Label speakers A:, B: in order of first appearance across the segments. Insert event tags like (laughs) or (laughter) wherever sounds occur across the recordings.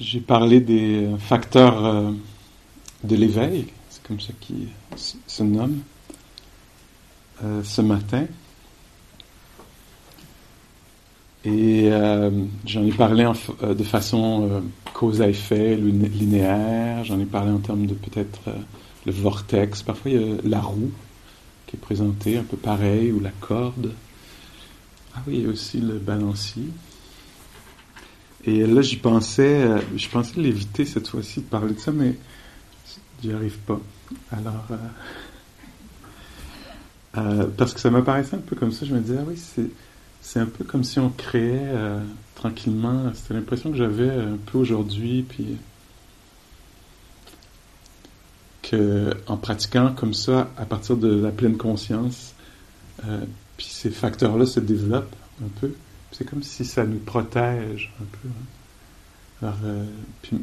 A: j'ai parlé des facteurs euh, de l'éveil, c'est comme ça qu'ils se nomment, euh, ce matin. Et euh, j'en ai parlé de façon cause à effet, linéaire, j'en ai parlé en termes de peut-être le vortex, parfois il y a la roue qui est présentée un peu pareil, ou la corde. Ah oui, il y a aussi le balancier. Et là, j'y pensais, euh, je pensais l'éviter cette fois-ci de parler de ça, mais j'y arrive pas. Alors, euh, euh, parce que ça m'apparaissait un peu comme ça, je me disais, ah oui, c'est, un peu comme si on créait tranquillement. C'était l'impression que j'avais un peu aujourd'hui, puis que en pratiquant comme ça, à partir de la pleine conscience, puis ces facteurs-là se développent un peu. C'est comme si ça nous protège un peu. Hein. Alors, euh,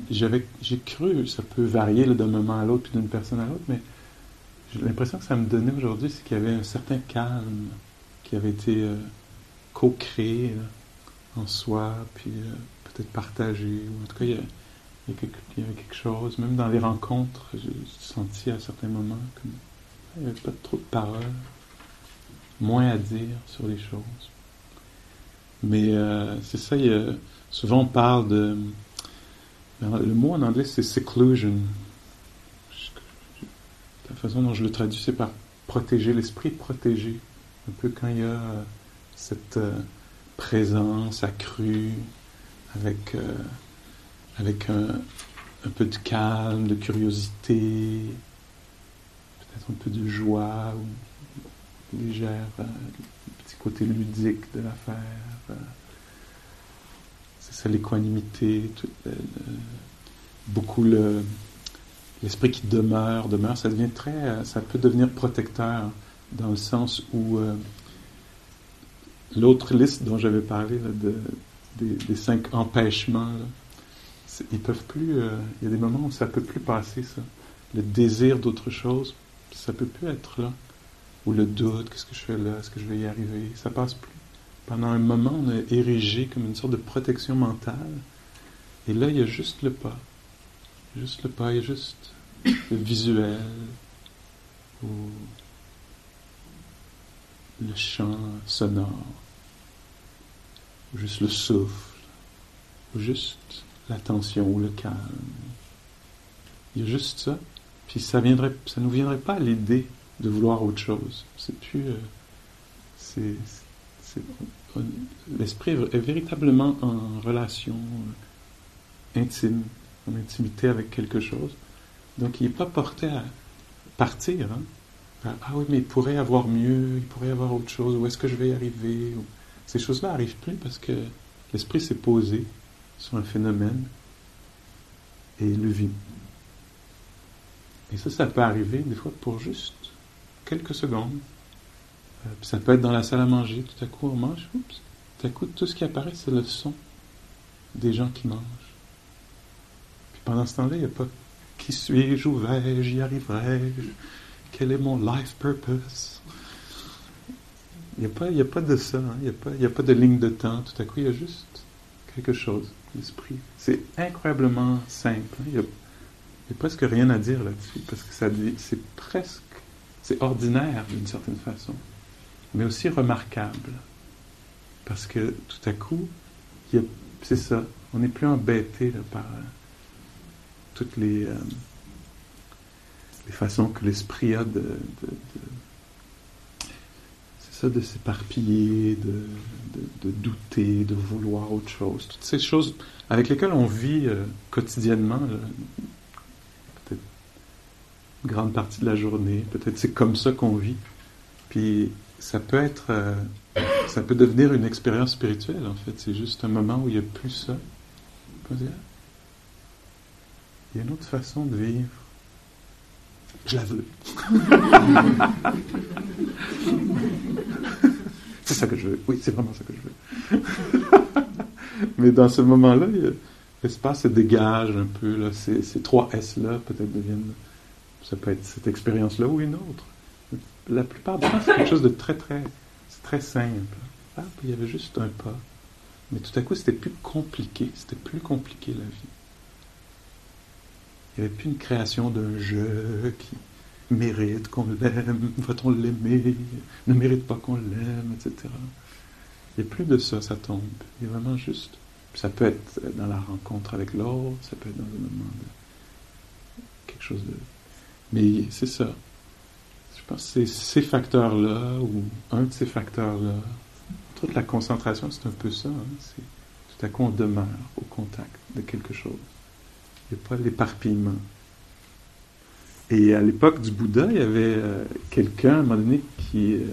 A: j'avais, j'ai cru, ça peut varier d'un moment à l'autre, puis d'une personne à l'autre, mais l'impression que ça me donnait aujourd'hui, c'est qu'il y avait un certain calme qui avait été euh, co-créé en soi, puis euh, peut-être partagé, ou en tout cas, il y, avait quelque chose, même dans les rencontres, j'ai senti à certains moments qu'il n'y avait pas trop de paroles, moins à dire sur les choses. Mais euh, c'est ça, souvent on parle de. Le mot en anglais c'est seclusion. La façon dont je le traduis, c'est par protéger, l'esprit protéger. Un peu quand il y a euh, cette euh, présence accrue avec, avec un, un, peu de calme, de curiosité, peut-être un peu de joie légère côté ludique de l'affaire. Euh, c'est ça l'équanimité, beaucoup le, l'esprit qui demeure, demeure, ça devient très, ça peut devenir protecteur dans le sens où euh, l'autre liste dont j'avais parlé de, des, cinq empêchements, ils peuvent plus, euh, il y a des moments où ça peut plus passer ça, le désir d'autre chose, ça peut plus être là ou le doute, qu'est-ce que je fais là, est-ce que je vais y arriver, ça passe plus. Pendant un moment, on a érigé comme une sorte de protection mentale, et là, il y a juste le pas. Juste le pas, il y a juste le visuel, ou le chant sonore, ou juste le souffle, ou juste l'attention ou le calme. Il y a juste ça, puis ça viendrait, ça nous viendrait pas à l'idée de vouloir autre chose. C'est plus. Euh, c'est, l'esprit est véritablement en relation euh, intime, en intimité avec quelque chose. Donc il n'est pas porté à partir. Hein. ah oui, mais il pourrait avoir mieux, il pourrait avoir autre chose, où est-ce que je vais y arriver Ces choses-là n'arrivent plus parce que l'esprit s'est posé sur un phénomène et le vit. Et ça, ça peut arriver des fois pour juste quelques secondes. Euh, ça peut être dans la salle à manger, tout à coup on mange, oups, tout à coup tout ce qui apparaît c'est le son des gens qui mangent. Puis pendant ce temps-là, il n'y a pas qui suis-je, où vais-je, arriverai-je, quel est mon life purpose. Il n'y a, a pas de ça, hein. il n'y a, pas, a pas de ligne de temps, tout à coup il y a juste quelque chose, l'esprit. C'est incroyablement simple, hein. il n'y a, a, presque rien à dire là-dessus, parce que ça c'est presque c'est ordinaire d'une certaine façon, mais aussi remarquable. Parce que tout à coup, c'est ça, on n'est plus embêté par euh, toutes les, euh, les, façons que l'esprit a de, ça, de s'éparpiller, de, de, douter, de vouloir autre chose. Toutes ces choses avec lesquelles on vit euh, quotidiennement, grande partie de la journée. Peut-être c'est comme ça qu'on vit. Puis ça peut être, euh, ça peut devenir une expérience spirituelle en fait. C'est juste un moment où il n'y a plus ça. Il y a une autre façon de vivre. Je la veux. (laughs) c'est ça que je veux. Oui, c'est vraiment ça que je veux. (laughs) Mais dans ce moment-là, l'espace se dégage un peu. Là. Ces, ces trois S-là peut-être deviennent ça peut être cette expérience-là ou une autre. La plupart du temps, c'est quelque chose de très, très, très simple. Ah, il y avait juste un pas. Mais tout à coup, c'était plus compliqué. C'était plus compliqué la vie. Il n'y avait plus une création d'un jeu qui mérite qu'on l'aime, va-t-on l'aimer, ne mérite pas qu'on l'aime, etc. Il n'y a plus de ça, ça tombe. Il y a vraiment juste. Ça peut être dans la rencontre avec l'autre, ça peut être dans un moment de quelque chose de. Mais c'est ça. Je pense que c'est ces facteurs-là, ou un de ces facteurs-là. Toute la concentration, c'est un peu ça. Hein. C'est, tout à coup, on demeure au contact de quelque chose. Il n'y a pas l'éparpillement. Et à l'époque du Bouddha, il y avait euh, quelqu'un, à un moment donné, qui. Euh,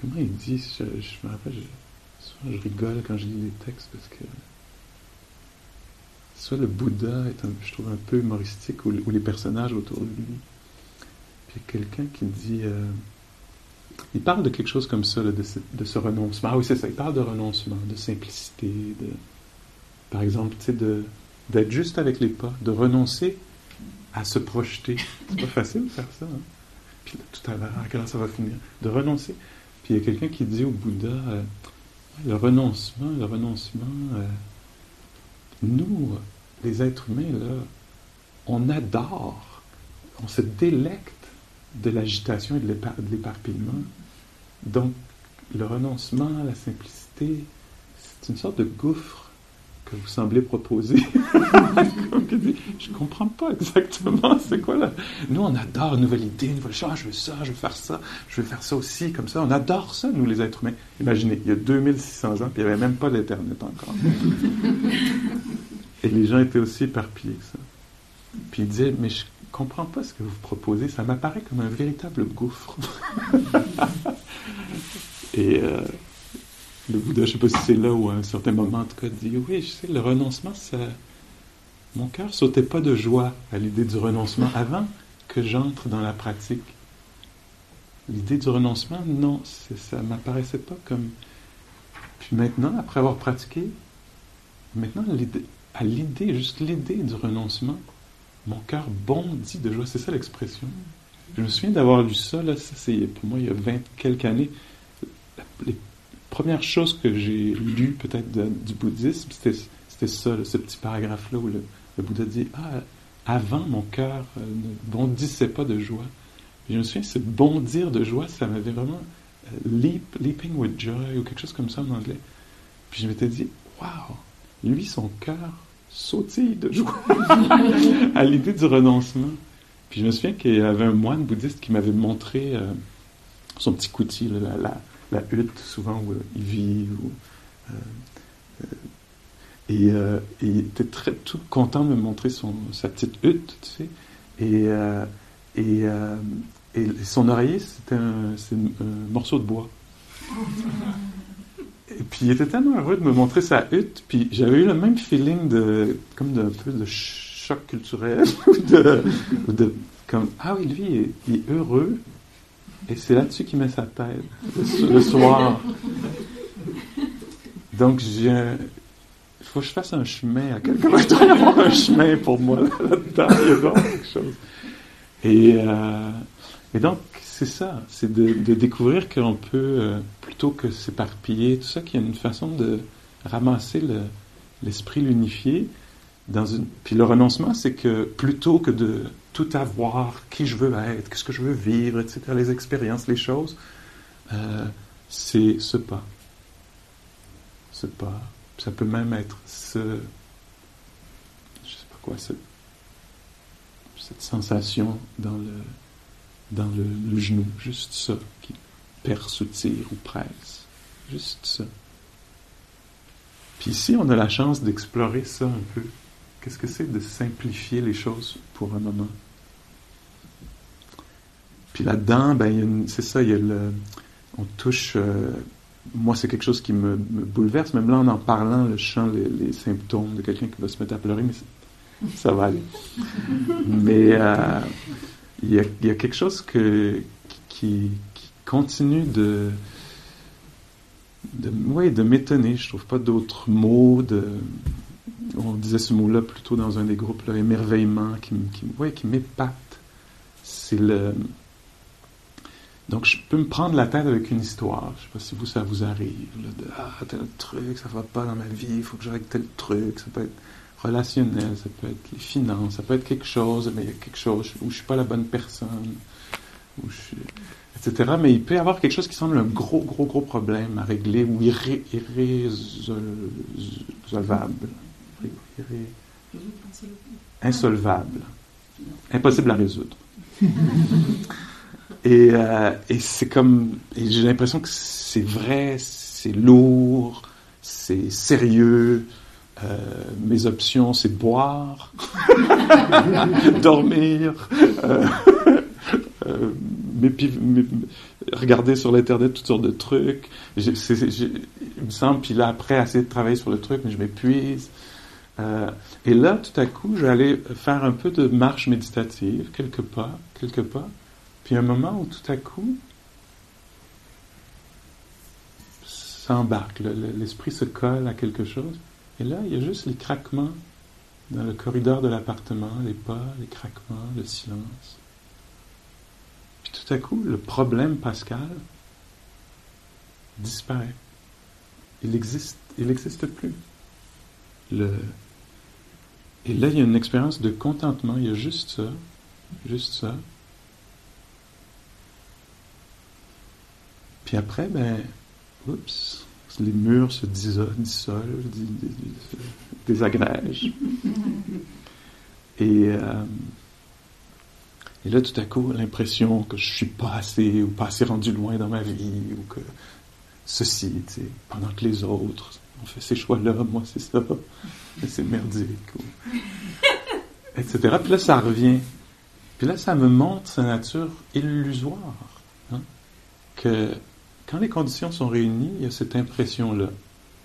A: comment il dit? Je, me rappelle, je, je rigole quand je lis les textes parce que. Soit le Bouddha est, un, je trouve, un peu humoristique, ou, les personnages autour de lui. Puis il y a quelqu'un qui dit. Euh, il parle de quelque chose comme ça, de, ce, renoncement. Ah oui, c'est ça, il parle de renoncement, de simplicité, de. Par exemple, tu sais, d'être juste avec les pas, de renoncer à se projeter. C'est pas facile de faire ça. Hein. Puis tout à l'heure, à quelle heure ça va finir? De renoncer. Puis il y a quelqu'un qui dit au Bouddha euh, le renoncement, le renoncement, euh, nous, les êtres humains, là, on adore, on se délecte de l'agitation et de l'éparpillement. Donc, le renoncement, la simplicité, c'est une sorte de gouffre que vous semblez proposer. (laughs) je comprends pas exactement c'est quoi là. Nous, on adore une nouvelle idée, une nouvelle chose. Ah, je veux ça, je veux faire ça, je veux faire ça aussi, comme ça. On adore ça, nous, les êtres humains. Imaginez, il y a 2600 ans, puis il n'y avait même pas d'Internet encore. (laughs) Et les gens étaient aussi éparpillés que ça. Puis ils disaient, mais je comprends pas ce que vous proposez, ça m'apparaît comme un véritable gouffre. (laughs) Et euh, je ne sais pas si c'est là où à un certain moment, en tout cas, dit Oui, je sais, le renoncement, ça. Mon cœur sautait pas de joie à l'idée du renoncement avant que j'entre dans la pratique. L'idée du renoncement, non, ça m'apparaissait pas comme. Puis maintenant, après avoir pratiqué, maintenant, à l'idée, juste l'idée du renoncement, mon cœur bondit de joie. C'est ça l'expression. Je me souviens d'avoir lu ça, là, ça c'est pour moi il y a vingt quelques années. Les première chose que j'ai lu peut-être du bouddhisme, c'était ça, ce petit paragraphe-là où le, Bouddha dit Ah, avant mon cœur euh, ne bondissait pas de joie. je me souviens, ce bondir de joie, ça m'avait vraiment euh, leap, leaping with joy ou quelque chose comme ça en anglais. Puis je m'étais dit Waouh, lui, son cœur sautille de joie (laughs) à l'idée du renoncement. Puis je me souviens qu'il y avait un moine bouddhiste qui m'avait montré euh, son petit coutil, là, la, la hutte souvent où il vit. Euh, euh, et, euh, il était très tout content de me montrer son, sa petite hutte, tu sais. Et, et, et son oreiller, c'était un, un, morceau de bois. (laughs) Et puis il était tellement heureux de me montrer sa hutte, puis j'avais eu le même feeling de comme d'un peu de choc culturel (laughs) ou de, de, comme ah oui lui il est heureux et c'est là-dessus qu'il met sa tête, le, soir. Donc, il faut que je fasse un chemin à quelque part. Il doit y avoir un chemin pour moi là-dedans. Il y a quelque chose. Et, euh, et donc, c'est ça. C'est de, découvrir qu'on peut, euh, plutôt que s'éparpiller, tout ça, qu'il y a une façon de ramasser l'esprit, une... Puis le renoncement, c'est que plutôt que de tout avoir, qui je veux être, qu'est-ce que je veux vivre, etc., les expériences, les choses, euh, c'est ce pas. Ce pas. Ça peut même être ce. Je sais pas quoi, cette sensation dans le, dans le, genou, juste ça, qui perce ou tire ou presse. Juste ça. Puis ici, on a la chance d'explorer ça un peu. Qu'est-ce que c'est de simplifier les choses pour un moment? Puis là-dedans, ben, c'est ça, il y a le, on touche. Euh, moi, c'est quelque chose qui me, bouleverse. Même là, en en parlant, le chant, les, symptômes de quelqu'un qui va se mettre à pleurer, mais ça va aller. (laughs) mais euh, il, y a, il, y a, quelque chose que, qui, qui continue de, de, ouais, de m'étonner. Je trouve pas d'autres mots. De, on disait ce mot-là plutôt dans un des groupes, là, émerveillement, qui, qui, ouais, qui m'épate. C'est le. Donc, je peux me prendre la tête avec une histoire. Je ne sais pas si vous, ça vous arrive. de, ah, tel truc, ça va pas dans ma vie, il faut que j'aille tel truc. Ça peut être relationnel, ça peut être les finances, ça peut être quelque chose, mais il y a quelque chose où je suis pas la bonne personne, où je suis, etc. Mais il peut y avoir quelque chose qui semble un gros, gros, gros problème à régler ou irré, irrésolvable. insolvable. Impossible à résoudre. (laughs) et, euh, et c'est comme. J'ai l'impression que c'est vrai, c'est lourd, c'est sérieux. Euh, mes options, c'est boire, (laughs) dormir, euh, (laughs) euh, regarder sur l'internet toutes sortes de trucs. il me semble, puis là après, essayer de travailler sur le truc, mais je m'épuise. Euh, et là, tout à coup, j'allais faire un peu de marche méditative, quelques pas, quelques pas. Puis un moment où tout à coup, ça embarque, l'esprit se colle à quelque chose. Et là, il y a juste les craquements dans le corridor de l'appartement, les pas, les craquements, le silence tout à coup, le problème Pascal disparaît. Il existe, il n'existe plus. Et là, il y a une expérience de contentement. Il y a juste ça, juste ça. Puis après, ben, oups, les murs se dissolvent, désagrègent. Et euh, et là, tout à coup, l'impression que je suis pas assez ou pas assez rendu loin dans ma vie ou que ceci, tu sais, pendant que les autres ont fait ces choix-là, moi c'est ça, (laughs) c'est merdique, etc. Puis là, ça revient. Puis là, ça me montre sa nature illusoire. Hein, que quand les conditions sont réunies, il y a cette impression-là.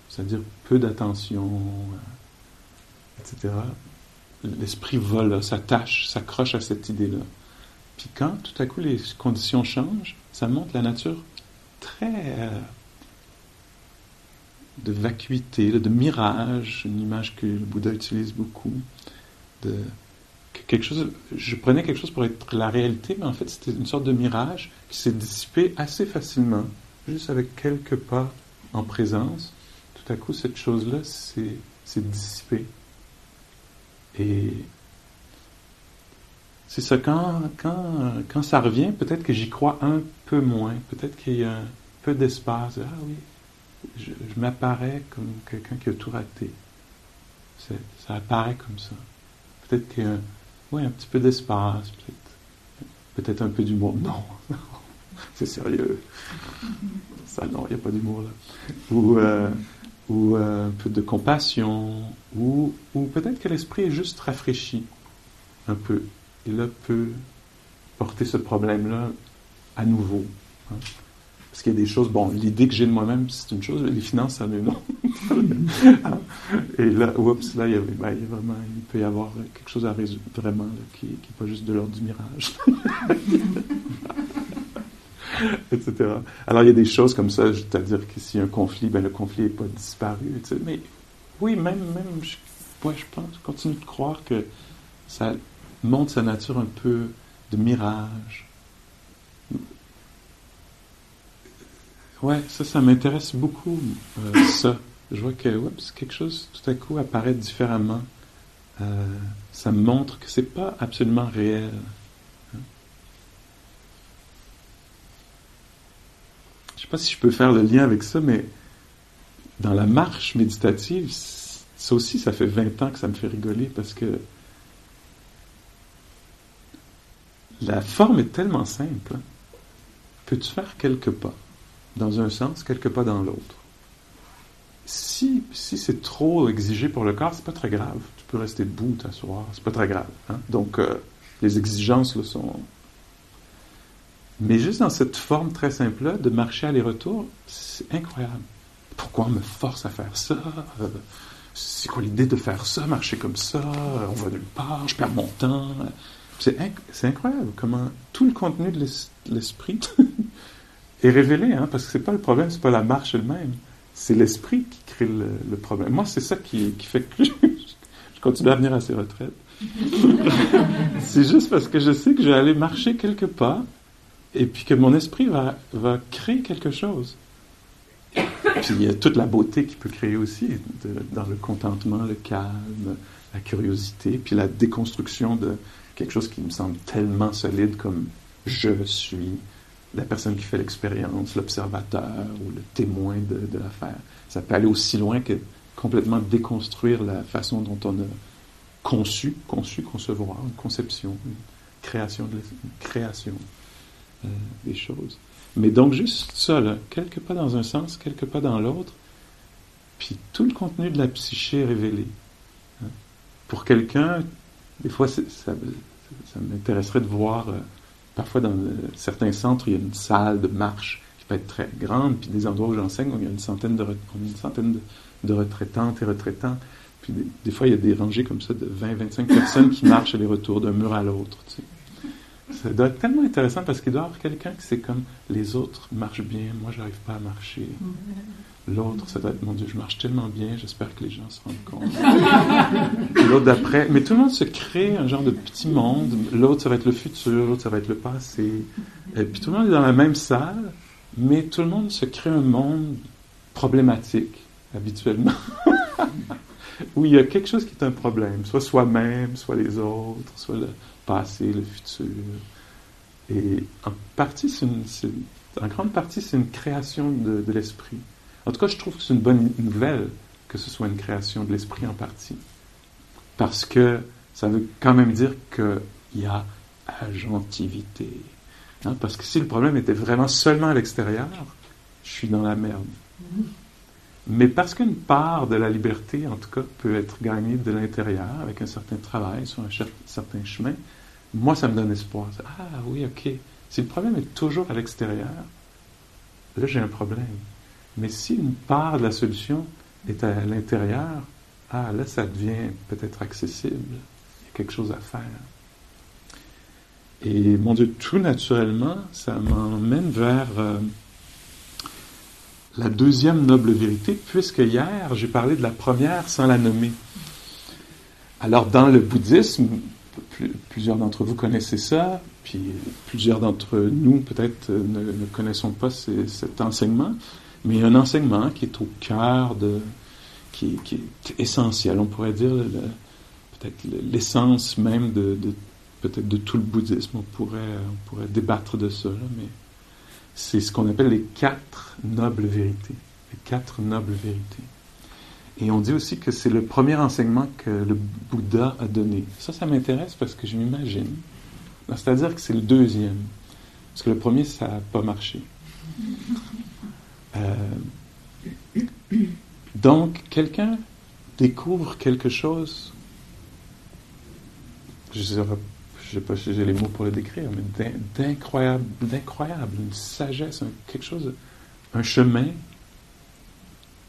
A: C'est-à-dire peu d'attention, euh, etc. L'esprit vole, s'attache, s'accroche à cette idée-là. Puis quand tout à coup les conditions changent, ça montre la nature très euh, de vacuité, de mirage, une image que le Bouddha utilise beaucoup. Je prenais quelque chose pour être la réalité, mais en fait c'était une sorte de mirage qui s'est dissipé assez facilement, juste avec quelques pas en présence. Tout à coup, cette chose-là s'est dissipée. Et c'est ça, quand, quand, quand ça revient, peut-être que j'y crois un peu moins, peut-être qu'il y a un peu d'espace. Ah oui, je, m'apparais comme quelqu'un qui a tout raté. Ça apparaît comme ça. Peut-être qu'il y a oui, un petit peu d'espace, peut-être, peut-être un peu d'humour. Non, c'est sérieux. Ça, non, il n'y a pas d'humour là. Ou, euh, ou euh, un peu de compassion, ou, ou peut-être que l'esprit est juste rafraîchi un peu il peut porter ce problème-là à nouveau. Hein. Parce qu'il y a des choses, bon, l'idée que j'ai de moi-même, c'est une chose, les finances, ça n'est non. (laughs) Et là, oups, là, il, y ben, il, vraiment, il peut y avoir quelque chose à résoudre, vraiment, qui n'est pas juste de l'ordre du mirage. (laughs) (laughs) etc. Alors, il y a des choses comme ça, c'est-à-dire que s'il y a un conflit, ben, le conflit n'est pas disparu. Mais oui, même, même je, je pense, je continue de croire que ça, montre sa nature un peu de mirage. Ouais, ça, ça m'intéresse beaucoup, euh, ça. Je vois que quelque chose tout à coup apparaît différemment. Euh, ça montre que c'est pas absolument réel. Je hein. Je sais pas si je peux faire le lien avec ça, mais dans la marche méditative, ça aussi, ça fait 20 ans que ça me fait rigoler parce que La forme est tellement simple. Hein. Peux-tu faire quelques pas dans un sens, quelques pas dans l'autre? Si, si c'est trop exigé pour le corps, c'est pas très grave. Tu peux rester debout, t'asseoir, c'est pas très grave. Hein. Donc, euh, les exigences le sont. Mais juste dans cette forme très simple-là, de marcher aller-retour, c'est incroyable. Pourquoi on me force à faire ça? C'est quoi l'idée de faire ça, marcher comme ça? On va nulle part, je perds mon temps. C'est incroyable comment tout le contenu de l'esprit (laughs) est révélé, hein, parce que c'est pas le problème, c'est pas la marche elle-même, c'est l'esprit qui crée le, problème. Moi, c'est ça qui, fait que (laughs) je, continue à venir à ces retraites. (laughs) c'est juste parce que je sais que je vais aller marcher quelque part et puis que mon esprit va, créer quelque chose. Puis il y a toute la beauté qu'il peut créer aussi dans le contentement, le calme, la curiosité, puis la déconstruction de quelque chose qui me semble tellement solide comme je suis la personne qui fait l'expérience, l'observateur ou le témoin de, l'affaire. Ça peut aller aussi loin que complètement déconstruire la façon dont on a conçu, conçu, concevoir, une conception, une création, de, création euh, des choses. Mais donc juste ça, là, quelques pas dans un sens, quelques pas dans l'autre, puis tout le contenu de la psyché est révélé. Hein. Pour quelqu'un, des fois, ça, m'intéresserait de voir, euh, parfois dans euh, certains centres, il y a une salle de marche qui peut être très grande, puis des endroits où j'enseigne, il y a une centaine de, retraitantes et retraitants. Puis des, fois, il y a des rangées comme ça de 20-25 personnes qui marchent aller-retour d'un mur à l'autre. Ça doit être tellement intéressant parce qu'il doit y avoir quelqu'un qui c'est comme les autres marchent bien, moi je n'arrive pas à marcher. L'autre, ça doit être mon Dieu, je marche tellement bien, j'espère que les gens se rendent compte. (laughs) l'autre d'après, mais tout le monde se crée un genre de petit monde. L'autre, ça va être le futur, l'autre, ça va être le passé. Et puis tout le monde est dans la même salle, mais tout le monde se crée un monde problématique habituellement. (laughs) où il y a quelque chose qui est un problème, soit soi-même, soit les autres, soit le passé, le futur. Et en partie, en grande partie, c'est une création de, l'esprit. En tout cas, je trouve que c'est une bonne nouvelle que ce soit une création de l'esprit en partie. Parce que ça veut quand même dire qu'il y a agentivité. Hein, parce que si le problème était vraiment seulement à l'extérieur, je suis dans la merde. Mais parce qu'une part de la liberté, en tout cas, peut être gagnée de l'intérieur avec un certain travail sur un certain chemin, moi, ça me donne espoir. Ah oui, ok. Si le problème est toujours à l'extérieur, là, j'ai un problème. Mais si une part de la solution est à l'intérieur, ah là, ça devient peut-être accessible. Il y a quelque chose à faire. Et mon Dieu, tout naturellement, ça m'emmène vers... Euh, la deuxième noble vérité, puisque hier, j'ai parlé de la première sans la nommer. Alors, dans le bouddhisme, plusieurs d'entre vous connaissez ça, puis plusieurs d'entre nous, peut-être, ne, connaissons pas cet enseignement, mais un enseignement qui est au cœur de. qui, est essentiel, on pourrait dire, peut-être l'essence même de, peut-être de tout le bouddhisme. On pourrait, on pourrait débattre de ça, mais c'est ce qu'on appelle les quatre nobles vérités. Les quatre nobles vérités. Et on dit aussi que c'est le premier enseignement que le Bouddha a donné. Ça, ça m'intéresse parce que je m'imagine. C'est-à-dire que c'est le deuxième. Parce que le premier, ça n'a pas marché. Euh, donc, quelqu'un découvre quelque chose, je ne je sais pas si j'ai les mots pour le décrire, mais d'incroyable, d'incroyable, une sagesse, quelque chose, un chemin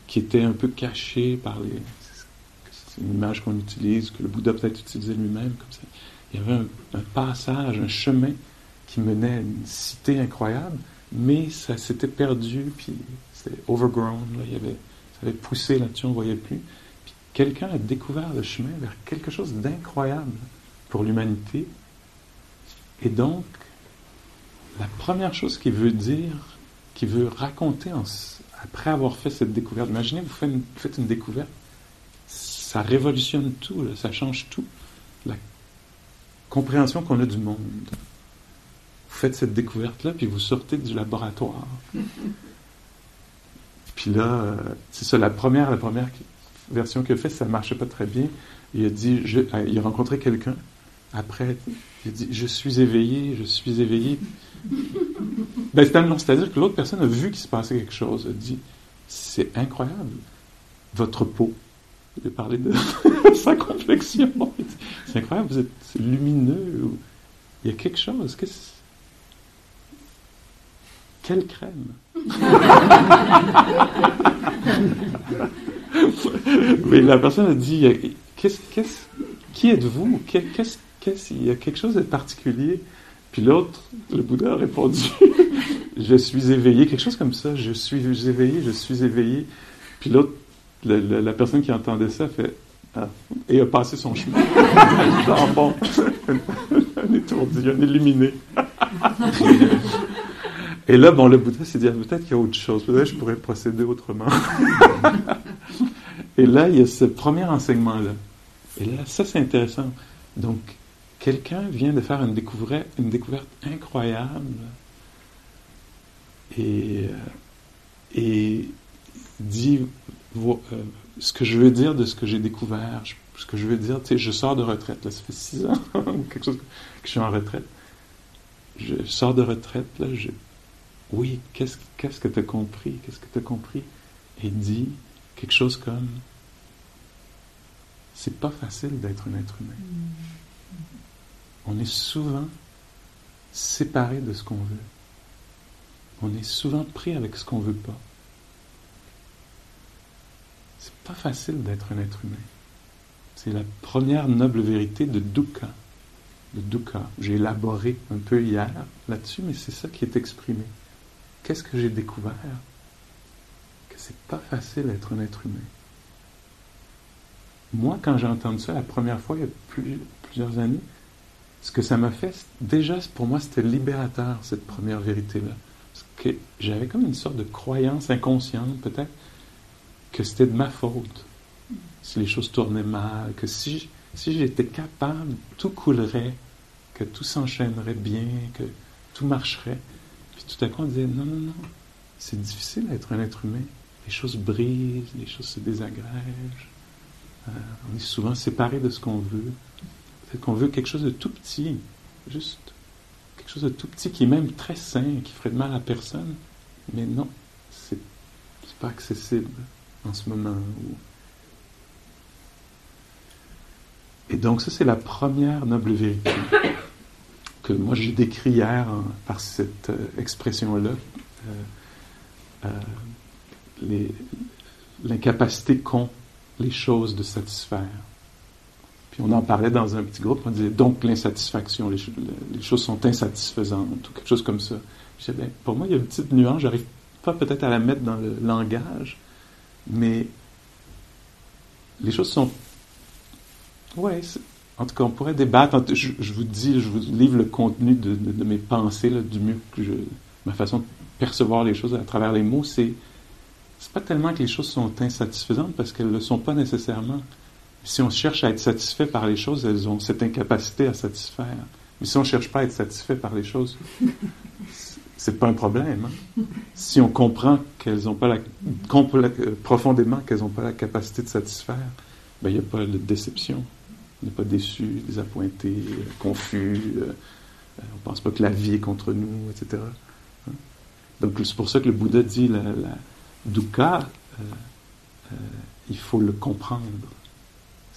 A: qui était un peu caché par les. C'est une image qu'on utilise, que le Bouddha peut-être utilisait lui-même comme ça. Il y avait un, passage, un chemin qui menait à une cité incroyable, mais ça s'était perdu, puis c'était overgrown, là, il y avait, ça avait poussé là-dessus, on ne voyait plus. Puis quelqu'un a découvert le chemin vers quelque chose d'incroyable pour l'humanité, et donc, la première chose qu'il veut dire, qu'il veut raconter après avoir fait cette découverte, imaginez, vous faites une, découverte, ça révolutionne tout, ça change tout, la compréhension qu'on a du monde. Vous faites cette découverte-là, puis vous sortez du laboratoire. (laughs) puis là, c'est ça, la première, la première version qu'il a fait, ça ne marchait pas très bien. Il a dit, euh, il a rencontré quelqu'un après, il dit Je suis éveillé, je suis éveillé. Ben, c'est-à-dire que l'autre personne a vu qu'il se passait quelque chose, a dit C'est incroyable, votre peau. Il a parlé de (laughs) sa complexion. C'est incroyable, vous êtes lumineux. Il y a quelque chose. Quelle crème (laughs) Mais la personne a dit Qui êtes-vous? Qu'est-ce, il y a quelque chose de particulier. Puis l'autre, le Bouddha a répondu, (laughs) je suis éveillé, quelque chose comme ça, je suis éveillé, je suis éveillé. Puis l'autre, la, personne qui entendait ça fait, ah, et a passé son chemin. (laughs) Genre, bon, (laughs) un étourdi, un illuminé. Et là, bon, le Bouddha s'est dit, ah, peut-être qu'il y a autre chose, peut-être que je pourrais procéder autrement. Et là, il y a ce premier enseignement-là. Et là, ça, c'est intéressant. Donc, quelqu'un vient de faire une découverte, incroyable et, euh, dit euh, ce que je veux dire de ce que j'ai découvert, ce que je veux dire, tu sais, je sors de retraite, là, ça fait six ans, (laughs) quelque chose que je suis en retraite. Je sors de retraite, là, je, oui, qu'est-ce, qu'est-ce que tu as compris, qu'est-ce que tu as compris? Et dit quelque chose comme, c'est pas facile d'être un être humain. On est souvent séparé de ce qu'on veut. On est souvent pris avec ce qu'on veut pas. C'est pas facile d'être un être humain. C'est la première noble vérité de dukkha. De dukkha. J'ai élaboré un peu hier là-dessus, mais c'est ça qui est exprimé. Qu'est-ce que j'ai découvert? Que c'est pas facile d'être un être humain. Moi, quand j'ai entendu ça la première fois, il y a plusieurs années, ce que ça m'a fait, déjà pour moi, c'était libérateur, cette première vérité-là. Parce que j'avais comme une sorte de croyance inconsciente, peut-être, que c'était de ma faute. Si les choses tournaient mal, que si, si j'étais capable, tout coulerait, que tout s'enchaînerait bien, que tout marcherait. Puis tout à coup, on disait, non, non, non, c'est difficile d'être un être humain. Les choses brisent, les choses se désagrègent. Euh, on est souvent séparé de ce qu'on veut. Qu'on veut quelque chose de tout petit, juste quelque chose de tout petit qui est même très sain, qui ferait de mal à personne. Mais non, c'est, pas accessible en ce moment. Et donc ça, c'est la première noble vérité (coughs) que moi j'ai décrit hier par cette euh, expression-là. Euh, l'incapacité qu'ont les choses de satisfaire. On en parlait dans un petit groupe, on disait donc l'insatisfaction, les, choses sont insatisfaisantes ou quelque chose comme ça. Je disais, ben, pour moi, il y a une petite nuance, j'arrive pas peut-être à la mettre dans le langage, mais les choses sont. Ouais, en tout cas, on pourrait débattre. Je, vous dis, je vous livre le contenu de, mes pensées, du mieux que je. Ma façon de percevoir les choses à travers les mots, c'est c'est pas tellement que les choses sont insatisfaisantes parce qu'elles ne le sont pas nécessairement. Si on cherche à être satisfait par les choses, elles ont cette incapacité à satisfaire. Mais si on ne cherche pas à être satisfait par les choses, c'est pas un problème. Hein. Si on comprend qu'elles n'ont pas la, profondément qu'elles n'ont pas la capacité de satisfaire, ben, il n'y a pas de déception. On n'est pas déçu, désappointé, confus. Euh, on ne pense pas que la vie est contre nous, etc. Hein. Donc c'est pour ça que le Bouddha dit la, la dukkha, euh, euh, il faut le comprendre.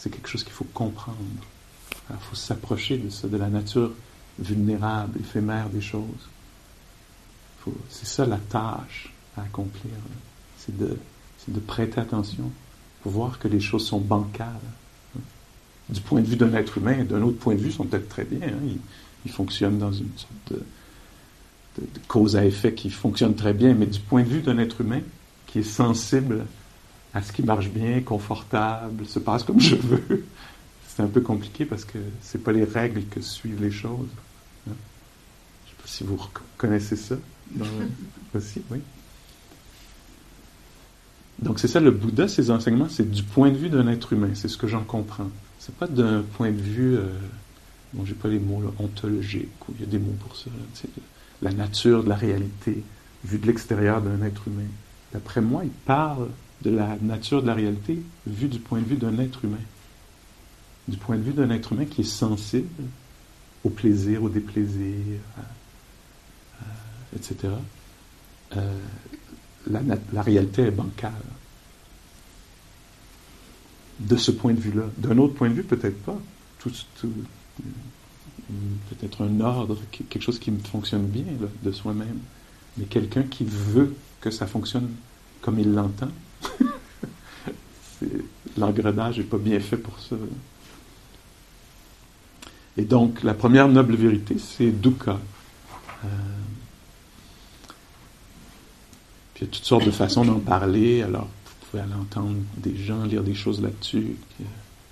A: C'est quelque chose qu'il faut comprendre. il faut s'approcher de ça, de la nature vulnérable, éphémère des choses. C'est ça la tâche à accomplir. C'est de, prêter attention pour voir que les choses sont bancales. Du point de vue d'un être humain, d'un autre point de vue, ils sont peut-être très bien. Hein. Ils, fonctionnent dans une sorte de, de, cause à effet qui fonctionne très bien, mais du point de vue d'un être humain, qui est sensible à ce qui marche bien, confortable, se passe comme je veux. C'est un peu compliqué parce que c'est pas les règles que suivent les choses. Hein. Je sais pas si vous connaissez ça. aussi, (laughs) oui. Donc c'est ça le Bouddha, ses enseignements, c'est du point de vue d'un être humain, c'est ce que j'en comprends. C'est pas d'un point de vue, euh, bon j'ai pas les mots là, ontologique, ou il y a des mots pour ça, la nature de la réalité, vue de l'extérieur d'un être humain. D'après moi, il parle de la nature de la réalité vue du point de vue d'un être humain. Du point de vue d'un être humain qui est sensible au plaisir, au déplaisir, etc. Euh, la, réalité est bancale. De ce point de vue-là. D'un autre point de vue, peut-être pas. Peut-être un ordre, quelque chose qui fonctionne bien de soi-même. Mais quelqu'un qui veut que ça fonctionne comme il l'entend. L'engrenage n'est pas bien fait pour ça. Et donc, la première noble vérité, c'est dukkha. Euh, il y a toutes sortes de façons d'en parler. Alors, vous pouvez aller entendre des gens lire des choses là-dessus.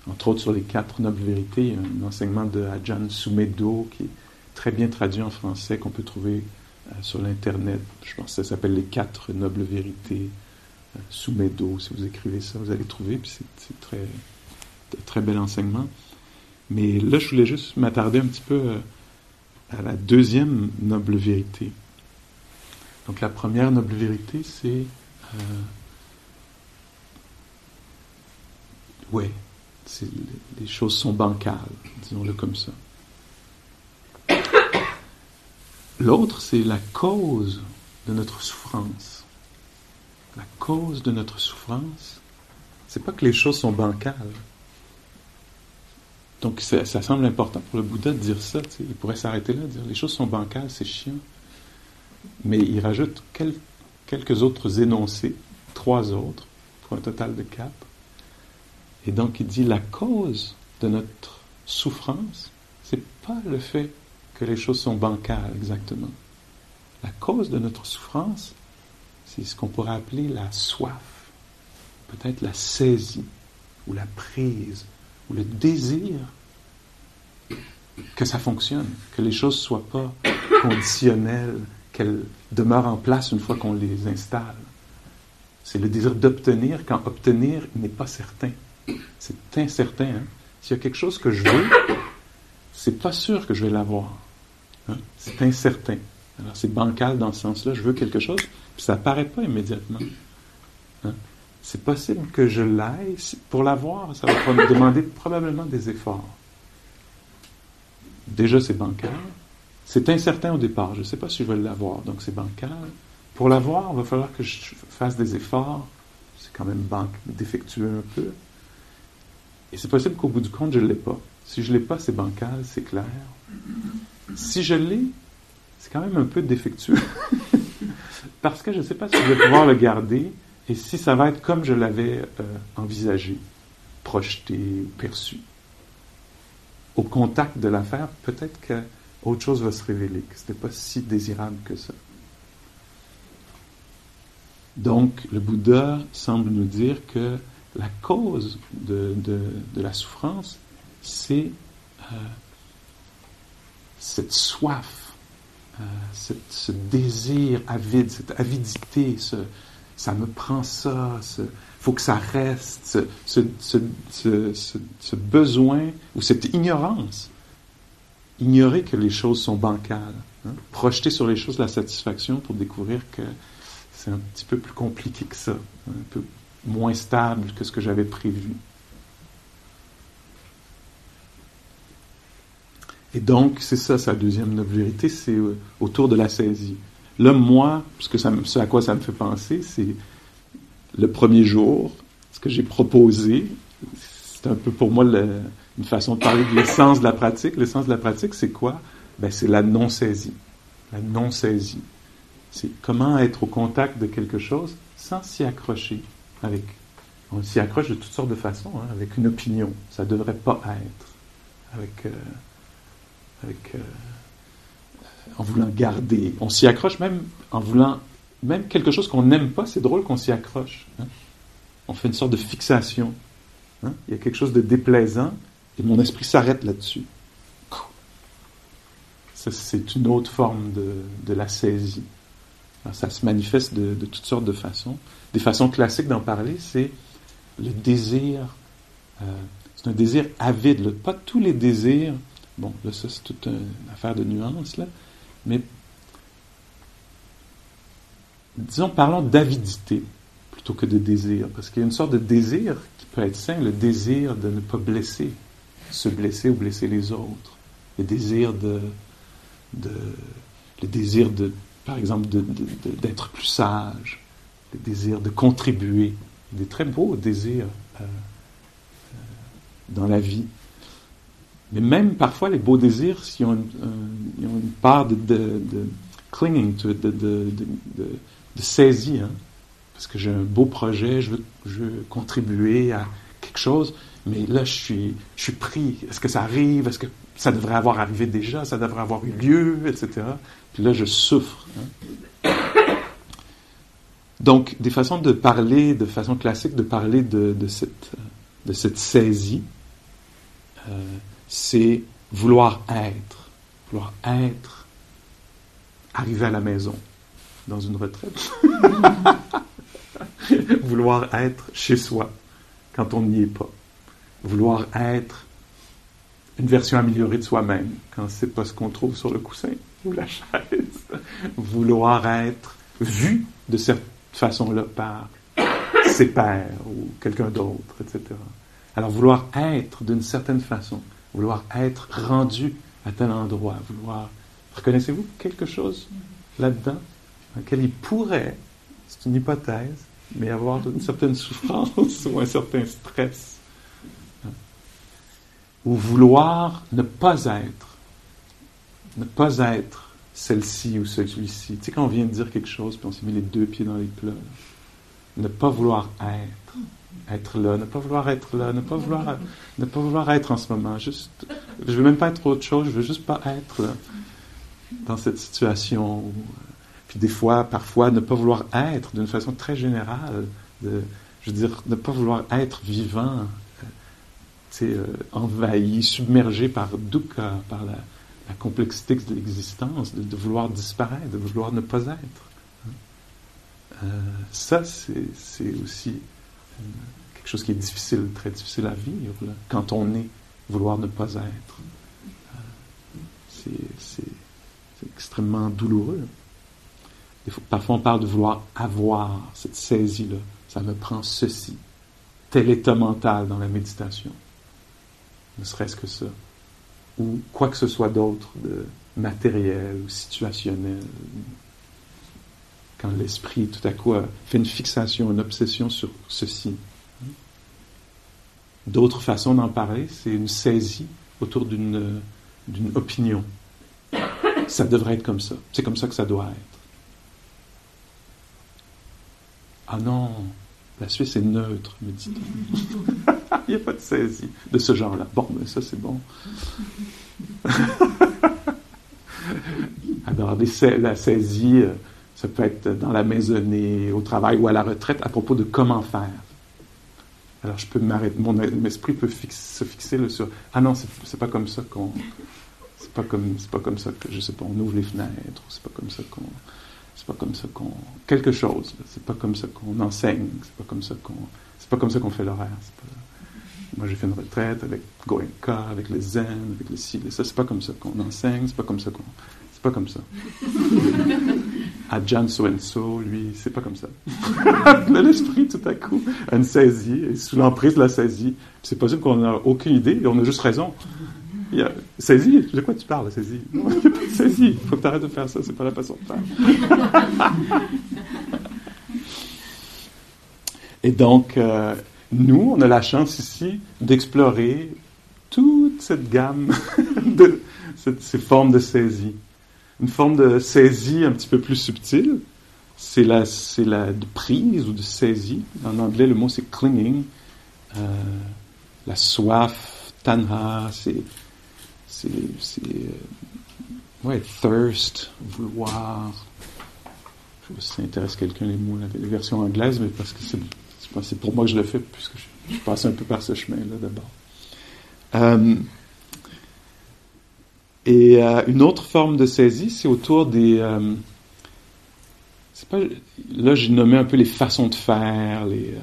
A: Entre autres, sur les quatre nobles vérités, il y a un enseignement de Ajahn Sumedo qui est très bien traduit en français, qu'on peut trouver sur l'Internet. Je pense que ça s'appelle Les quatre nobles vérités sous Meadow. Si vous écrivez ça, vous allez trouver. Puis c'est très, très bel enseignement. Mais là, je voulais juste m'attarder un petit peu à la deuxième noble vérité. Donc la première noble vérité, c'est... Euh, ouais, les choses sont bancales, disons-le comme ça. L'autre, c'est la cause de notre souffrance. La cause de notre souffrance, c'est pas que les choses sont bancales. Donc ça, semble important pour le Bouddha de dire ça. Il pourrait s'arrêter là, dire les choses sont bancales, c'est chiant. Mais il rajoute quelques autres énoncés, trois autres, pour un total de quatre. Et donc il dit la cause de notre souffrance, c'est pas le fait que les choses sont bancales exactement. La cause de notre souffrance, c'est ce qu'on pourrait appeler la soif, peut-être la saisie ou la prise ou le désir que ça fonctionne, que les choses ne soient pas conditionnelles, qu'elles demeurent en place une fois qu'on les installe. C'est le désir d'obtenir quand obtenir n'est pas certain. C'est incertain. Hein. S'il y a quelque chose que je veux, c'est pas sûr que je vais l'avoir. Hein. C'est incertain. Alors c'est bancal dans ce sens-là. Je veux quelque chose, puis ça apparaît pas immédiatement. Hein? C'est possible que je l'aille. Pour l'avoir, ça va me demander probablement des efforts. Déjà, c'est bancal. C'est incertain au départ. Je ne sais pas si je vais l'avoir, donc c'est bancal. Pour l'avoir, il va falloir que je fasse des efforts. C'est quand même défectueux un peu. Et c'est possible qu'au bout du compte, je ne l'ai pas. Si je ne l'ai pas, c'est bancal, c'est clair. Si je l'ai, c'est quand même un peu défectueux. (laughs) Parce que je ne sais pas si je vais pouvoir le garder et si ça va être comme je l'avais euh, envisagé, projeté perçu. Au contact de l'affaire, peut-être qu'autre chose va se révéler, que ce n'était pas si désirable que ça. Donc, le Bouddha semble nous dire que la cause de, la souffrance, c'est euh, cette soif, euh, ce désir avide, cette avidité, ça me prend ça, il faut que ça reste, ce, ce, besoin ou cette ignorance. Ignorer que les choses sont bancales. Hein. Projeter sur les choses la satisfaction pour découvrir que c'est un petit peu plus compliqué que ça, un peu moins stable que ce que j'avais prévu. Et donc, c'est ça sa deuxième vérité, c'est euh, autour de la saisie. Là, moi, que ça, ce à quoi ça me fait penser, c'est le premier jour, ce que j'ai proposé. C'est un peu pour moi une façon de parler de l'essence de la pratique. L'essence de la pratique, c'est quoi? Ben, c'est la non-saisie. La non-saisie. C'est comment être au contact de quelque chose sans s'y accrocher. Avec, on s'y accroche de toutes sortes de façons, hein, avec une opinion. Ça ne devrait pas être. Avec, euh, euh, en voulant garder. On s'y accroche même en voulant, même quelque chose qu'on n'aime pas, c'est drôle qu'on s'y accroche. Hein. On fait une sorte de fixation. Hein. Il y a quelque chose de déplaisant et mon esprit s'arrête là-dessus. c'est une autre forme de, la saisie. ça se manifeste de, toutes sortes de façons. Des façons classiques d'en parler, c'est le désir. Euh, c'est un désir avide. Pas tous les désirs. Bon, là, ça, c'est toute une affaire de nuance, là. Mais disons, parlons d'avidité plutôt que de désir, parce qu'il y a une sorte de désir qui peut être sain, le désir de ne pas blesser, se blesser ou blesser les autres, le désir de, le désir de, par exemple, d'être plus sage, le désir de contribuer, des très beaux désirs euh, euh, dans la vie. Mais même parfois, les beaux désirs, s'ils ont, ont une part de, clinging to de, saisie, hein. parce que j'ai un beau projet, je veux, contribuer à quelque chose, mais là, je suis, pris. Est-ce que ça arrive? Est-ce que ça devrait avoir arrivé déjà? Ça devrait avoir eu lieu, etc. Puis là, je souffre. Hein. Donc, des façons de parler, de façon classique, de parler de, cette, de cette saisie. Euh, c'est vouloir être. Vouloir être arriver à la maison dans une retraite. (laughs) Vouloir être chez soi quand on n'y est pas. Vouloir être une version améliorée de soi-même quand c'est pas ce qu'on trouve sur le coussin ou la chaise. Vouloir être vu de cette façon-là par ses pères ou quelqu'un d'autre, etc. Alors vouloir être d'une certaine façon, vouloir être rendu à tel endroit, vouloir... Reconnaissez-vous quelque chose là-dedans dans lequel il pourrait, c'est une hypothèse, mais avoir une certaine souffrance (laughs) ou un certain stress ou vouloir ne pas être, ne pas être celle-ci ou celui-ci. Tu sais, quand on vient de dire quelque chose, puis on s'est mis les deux pieds dans les plats, ne pas vouloir être, être là, ne pas vouloir être là, ne pas vouloir, ne pas vouloir être en ce moment. Juste, je veux même pas être autre chose, je veux juste pas être dans cette situation. puis des fois, parfois, ne pas vouloir être d'une façon très générale. Je veux dire, ne pas vouloir être vivant, euh, envahi, submergé par dukkha, par la, complexité de l'existence, de, vouloir disparaître, de vouloir ne pas être. Euh, ça, c'est aussi euh, quelque chose qui est difficile, très difficile à vivre, quand on est, vouloir ne pas être. c'est extrêmement douloureux. parfois, on parle de vouloir avoir cette saisie-là. Ça me prend ceci. Tel état mental dans la méditation ne serait-ce que ça, ou quoi que ce soit d'autre de matériel ou situationnel. Quand l'esprit tout à coup fait une fixation, une obsession sur ceci. D'autres façons d'en parler, c'est une saisie autour d'une, d'une opinion. Ça devrait être comme ça. C'est comme ça que ça doit être. Ah non, la Suisse est neutre, me dit-on. (laughs) Il n'y a pas de saisie de ce genre-là. Bon, mais ça, c'est bon. (laughs) Alors, la saisie, euh, ça peut être dans la maisonnée, au travail ou à la retraite, à propos de comment faire. Alors, je peux m'arrêter, mon, esprit peut se fixer sur Ah non, c'est pas comme ça qu'on. C'est pas comme, c'est pas comme ça que, je sais pas, on ouvre les fenêtres, c'est pas comme ça qu'on. C'est pas comme ça qu'on. Quelque chose, c'est pas comme ça qu'on enseigne, c'est pas comme ça qu'on. C'est pas comme ça qu'on fait l'horaire. Moi, j'ai fait une retraite avec Goenka, avec les Zen, avec les ci, ça. C'est pas comme ça qu'on enseigne, c'est pas comme ça qu'on. C'est pas comme ça. À Jan So lui, c'est pas comme ça. (laughs) l'esprit, tout à coup, a une saisie, et sous l'emprise de la saisie, c'est possible qu'on n'a aucune idée, et on a juste raison. Il y a, saisie, de quoi tu parles, saisie? (laughs) Il pas saisie. Faut que tu arrêtes de faire ça, c'est pas la façon de faire. (laughs) et donc, euh, nous, on a la chance ici d'explorer toute cette gamme de ces formes de saisie. Une forme de saisie un petit peu plus subtile, c'est la, c'est la de prise ou de saisie. En anglais, le mot c'est clinging. Euh, la soif, tanha, c'est, c'est, c'est euh, ouais, thirst, vouloir. Je sais pas si ça intéresse quelqu'un les mots, les versions anglaises, mais parce que c'est c'est pour moi que je le fais, puisque je, passe un peu par ce chemin-là d'abord. Euh, et euh, une autre forme de saisie, c'est autour des. Euh, pas, là, j'ai nommé un peu les façons de faire. Les,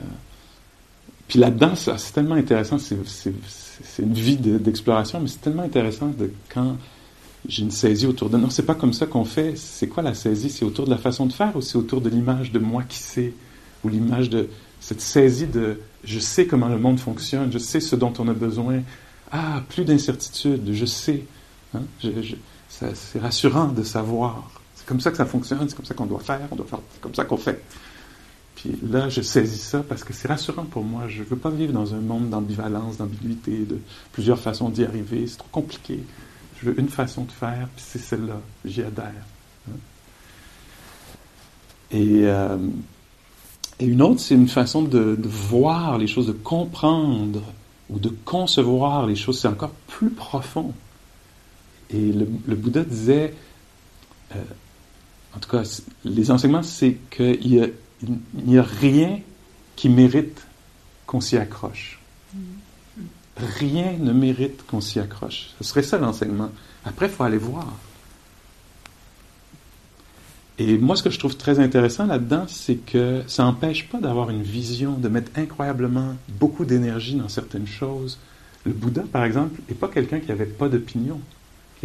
A: puis là-dedans, c'est tellement intéressant. C'est une vie d'exploration, mais c'est tellement intéressant de quand j'ai une saisie autour de. Non, c'est pas comme ça qu'on fait. C'est quoi la saisie? C'est autour de la façon de faire ou c'est autour de l'image de moi qui sais? Ou l'image de cette saisie de je sais comment le monde fonctionne, je sais ce dont on a besoin. Ah, plus d'incertitude, je sais. Hein, c'est rassurant de savoir. C'est comme ça que ça fonctionne, c'est comme ça qu'on doit faire, on doit faire, c'est comme ça qu'on fait. Puis là, je saisis ça parce que c'est rassurant pour moi. Je ne veux pas vivre dans un monde d'ambivalence, d'ambiguïté, de plusieurs façons d'y arriver. C'est trop compliqué. Je veux une façon de faire, puis c'est celle-là. J'y adhère. Hein. Euh, et une autre, c'est une façon de, voir les choses, de comprendre ou de concevoir les choses. C'est encore plus profond. Et le, Bouddha disait, euh, en tout cas, les enseignements, c'est qu'il n'y a, rien qui mérite qu'on s'y accroche. Rien ne mérite qu'on s'y accroche. Ce serait ça l'enseignement. Après, il faut aller voir. Et moi, ce que je trouve très intéressant là-dedans, c'est que ça n'empêche pas d'avoir une vision, de mettre incroyablement beaucoup d'énergie dans certaines choses. Le Bouddha, par exemple, n'est pas quelqu'un qui n'avait pas d'opinion,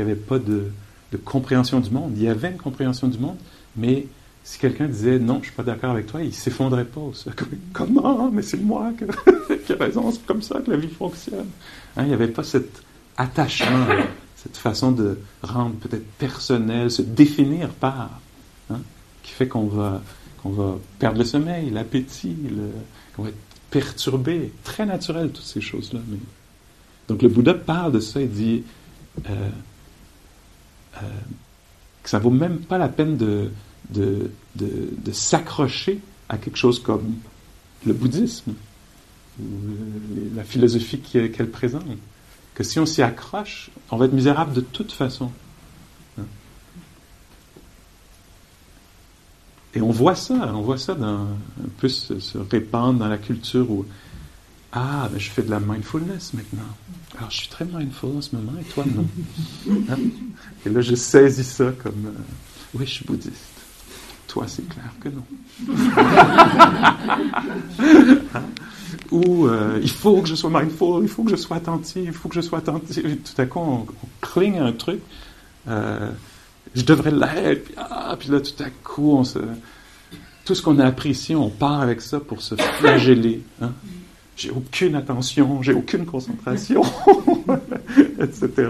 A: qui n'avait pas de, compréhension du monde. Il y avait une compréhension du monde, mais si quelqu'un disait non, je ne suis pas d'accord avec toi, il s'effondrait pas. (laughs) Comment? Mais c'est moi (laughs) qui ai raison, c'est comme ça que la vie fonctionne. Hein, il n'y avait pas cet attachement, cette façon de rendre peut-être personnel, se définir par qui fait qu'on va, qu'on va perdre le sommeil, l'appétit, qu'on va être perturbé. Très naturel, toutes ces choses-là. Mais... Donc le Bouddha parle de ça, il dit euh, euh, que ça vaut même pas la peine de, de, de, s'accrocher à quelque chose comme le bouddhisme ou la philosophie qu'elle présente. Que si on s'y accroche, on va être misérable de toute façon. Et on voit ça, on voit ça dans, un peu se, répandre dans la culture Ah, ben, je fais de la mindfulness maintenant. Alors je suis très mindful en ce moment et toi non? (laughs) Hein? Et là je saisis ça comme euh, Oui, je suis bouddhiste. Toi, c'est clair que non. Hein? (laughs) Ou euh, il faut que je sois mindful, il faut que je sois attentif, il faut que je sois attentif. tout à coup, on, cligne à un truc. Euh, je devrais l'être. Puis, ah, puis là, tout à coup, on se, tout ce qu'on a appris ici, on part avec ça pour se flageller. Hein? J'ai aucune attention, j'ai aucune concentration, (laughs) etc.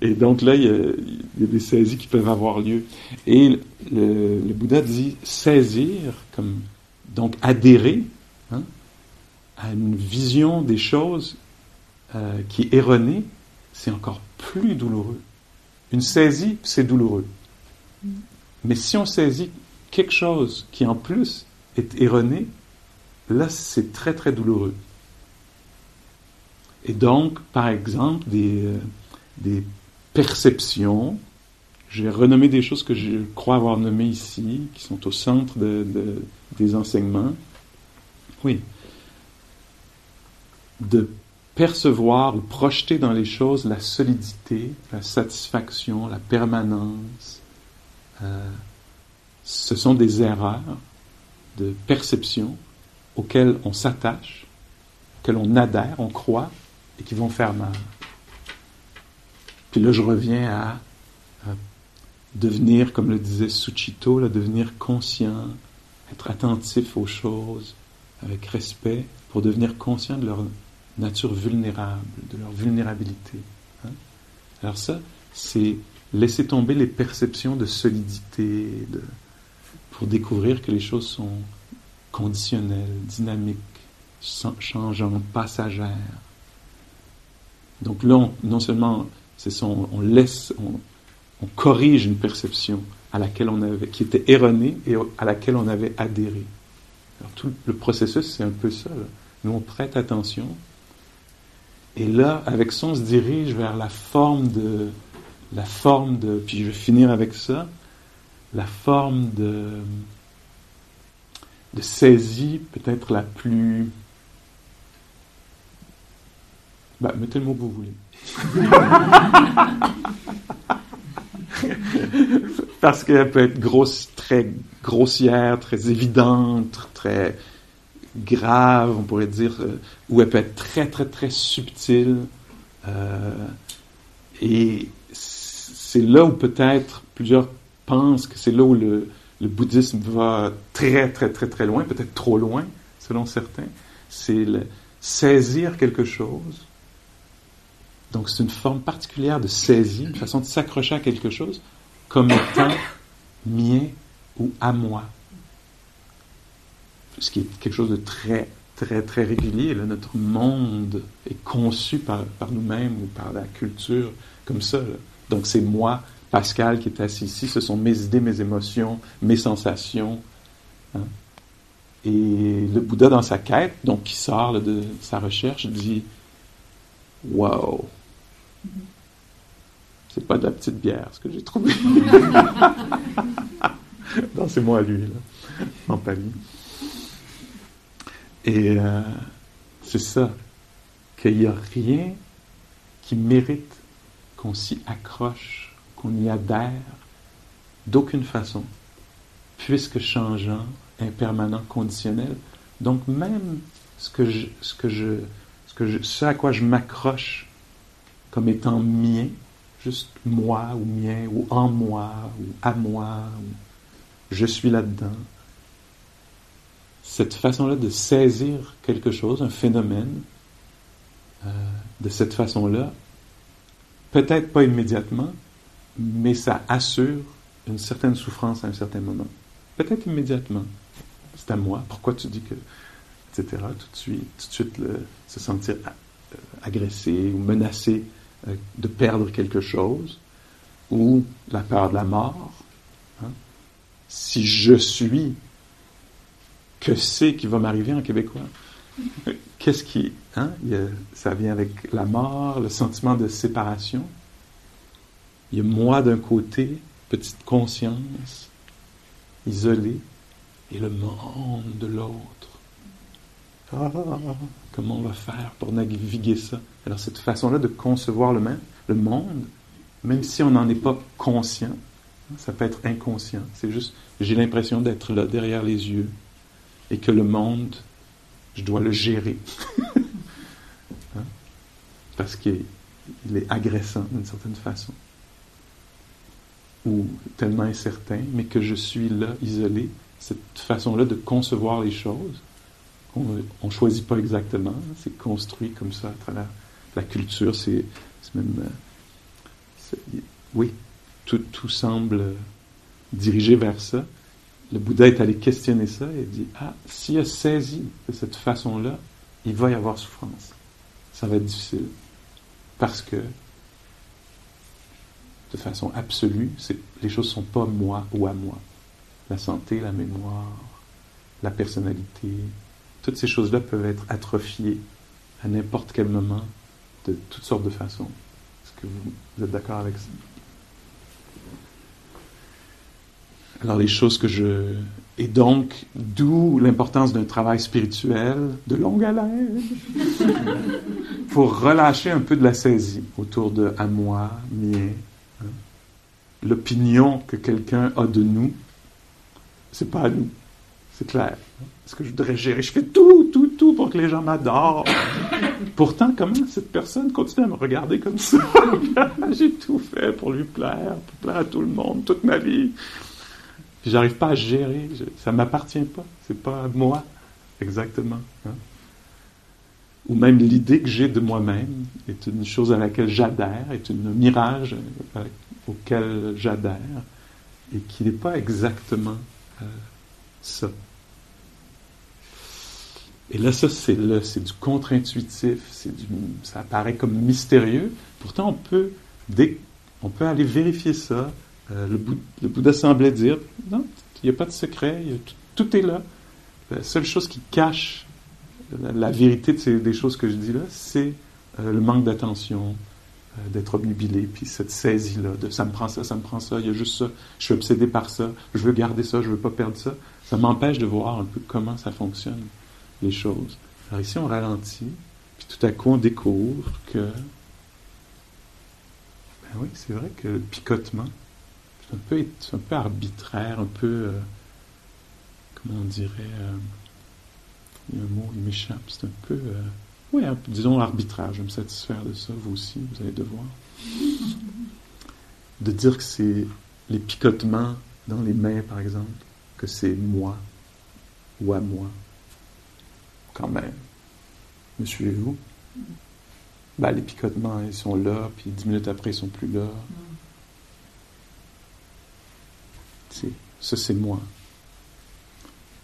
A: Et donc là, il y, a, des saisies qui peuvent avoir lieu. Et le, Bouddha dit saisir, comme donc adhérer hein, à une vision des choses euh, qui est erronée, c'est encore plus douloureux. Une saisie, c'est douloureux. Mais si on saisit quelque chose qui en plus est erroné, là c'est très très douloureux. Et donc, par exemple, des, euh, des perceptions, j'ai renommé des choses que je crois avoir nommées ici, qui sont au centre des enseignements. Oui. De percevoir ou projeter dans les choses la solidité, la satisfaction, la permanence. Euh, ce sont des erreurs de perception auxquelles on s'attache, auxquelles on adhère, on croit, et qui vont faire mal. Puis là, je reviens à, devenir, comme le disait Suchito, là, devenir conscient, être attentif aux choses avec respect, pour devenir conscient de leur nature vulnérable, de leur vulnérabilité. Hein. Alors ça, c'est laisser tomber les perceptions de solidité, pour découvrir que les choses sont conditionnelles, dynamiques, changeantes, passagères. Donc là, non seulement on, laisse, on, corrige une perception à laquelle on avait, qui était erronée et à laquelle on avait adhéré. Alors tout le processus, c'est un peu ça. Nous, on prête attention, et là, avec ça, on se dirige vers la forme de, la forme de, puis je vais finir avec ça, la forme de, de saisie peut-être la plus, bah, mettez le mot que vous voulez. (laughs) Parce qu'elle peut être grosse, très grossière, très évidente, très grave, on pourrait dire, euh, où elle peut être très, très, très subtile. Euh, et c'est là où peut-être plusieurs pensent que c'est là où le, bouddhisme va très, très, très, très loin, peut-être trop loin, selon certains. C'est saisir quelque chose. Donc c'est une forme particulière de saisie, une façon de s'accrocher à quelque chose comme étant mien ou à moi ce qui est quelque chose de très, très, très régulier. Là, notre monde est conçu par, par nous-mêmes ou par la culture comme ça. Donc c'est moi, Pascal, qui est assis ici, ce sont mes idées, mes émotions, mes sensations. Hein. Et le Bouddha, dans sa quête, donc qui sort de sa recherche, dit Wow! C'est pas de la petite bière, ce que j'ai trouvé. (laughs) non, c'est moi, lui, là, en Paris. Et euh, c'est ça, qu'il n'y a rien qui mérite qu'on s'y accroche, qu'on y adhère, d'aucune façon. puisque changeant, impermanent, conditionnel. Donc même ce que ce que je, ce à quoi je m'accroche comme étant mien, juste moi ou mien ou en moi ou à moi, ou je suis là-dedans. Cette façon-là de saisir quelque chose, un phénomène, euh, de cette façon-là, peut-être pas immédiatement, mais ça assure une certaine souffrance à un certain moment. Peut-être immédiatement. C'est à moi. Pourquoi tu dis que. etc. Tout de suite, tout de suite se sentir euh, agressé ou menacé euh, de perdre quelque chose, ou la peur de la mort. Hein? Si je suis, que c'est qui va m'arriver en québécois? (laughs) Qu'est-ce qui. Hein? ça vient avec la mort, le sentiment de séparation. Il y a moi d'un côté, petite conscience, isolée, et le monde de l'autre. Ah, comment on va faire pour naviguer ça? Alors cette façon-là de concevoir le, monde, même si on n'en est pas conscient, ça peut être inconscient. C'est juste, j'ai l'impression d'être là derrière les yeux et que le monde, je dois le gérer. (laughs) Hein? Parce qu'il est agressant d'une certaine façon. Ou tellement incertain, mais que je suis là, isolé. Cette façon-là de concevoir les choses, on ne choisit pas exactement, c'est construit comme ça à travers la culture, c'est même... Euh, oui, tout, tout, semble diriger vers ça. Le Bouddha est allé questionner ça et dit, ah, s'il a saisi de cette façon-là, il va y avoir souffrance. Ça va être difficile. Parce que, de façon absolue, les choses ne sont pas moi ou à moi. La santé, la mémoire, la personnalité, toutes ces choses-là peuvent être atrophiées à n'importe quel moment, de toutes sortes de façons. Est-ce que vous, êtes d'accord avec ça? Alors les choses que je... Et donc, d'où l'importance d'un travail spirituel de longue haleine (laughs) pour relâcher un peu de la saisie autour de à moi, mien. L'opinion que quelqu'un a de nous, c'est pas à nous, c'est clair. Est-ce que je voudrais gérer? Je fais tout, tout, tout pour que les gens m'adorent. Pourtant, comment cette personne continue à me regarder comme ça? (laughs) J'ai tout fait pour lui plaire, pour plaire à tout le monde, toute ma vie. Puis j'arrive pas à gérer. ça m'appartient pas. C'est pas à moi, exactement. Hein. Ou même l'idée que j'ai de moi-même est une chose à laquelle j'adhère, est un mirage euh, auquel j'adhère, et qui n'est pas exactement euh, ça. Et là, ça, c'est c'est du contre-intuitif, c'est du, ça apparaît comme mystérieux. Pourtant, on peut, on peut aller vérifier ça. Euh, le, Bouddha semblait dire, non, il n'y a pas de secret, tout, est là. La seule chose qui cache la, vérité de ces, des choses que je dis là, c'est euh, le manque d'attention, euh, d'être obnubilé, puis cette saisie-là, de ça me prend ça, ça me prend ça, il y a juste ça, je suis obsédé par ça, je veux garder ça, je veux pas perdre ça. Ça m'empêche de voir un peu comment ça fonctionne les choses. Alors ici, on ralentit, puis tout à coup, on découvre que, ben oui, c'est vrai que le picotement, c'est un peu, arbitraire, un peu, euh, comment on dirait, il y a un mot, il m'échappe, c'est un peu, euh, oui, disons arbitraire, je vais me satisfaire de ça, vous aussi, vous allez devoir. De dire que c'est les picotements dans les mains, par exemple, que c'est moi ou à moi quand même. Me suivez-vous? Ben, les picotements, ils sont là, puis dix minutes après, ils sont plus là. Ça, c'est moi.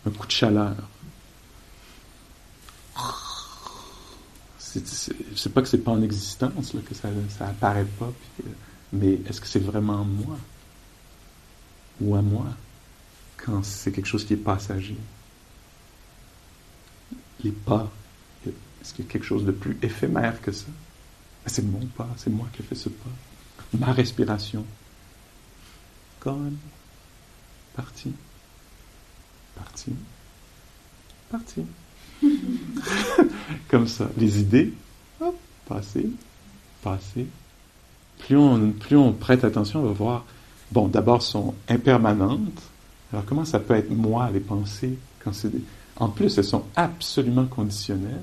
A: Un coup de chaleur. C'est pas que c'est pas en existence, que ça, ça apparaît pas, mais est-ce que c'est vraiment moi? Ou à moi? Quand c'est quelque chose qui est passager? les pas. Est-ce qu'il y a quelque chose de plus éphémère que ça? Ben, c'est mon pas, c'est moi qui ai fait ce pas. Ma respiration. Comme Parti. Parti. Parti. (laughs) Comme ça. Les idées, hop, passer, passer. Plus on, plus on prête attention, on va voir, bon, d'abord, sont impermanentes, Alors comment ça peut être moi, les pensées, quand c'est En plus, elles sont absolument conditionnelles.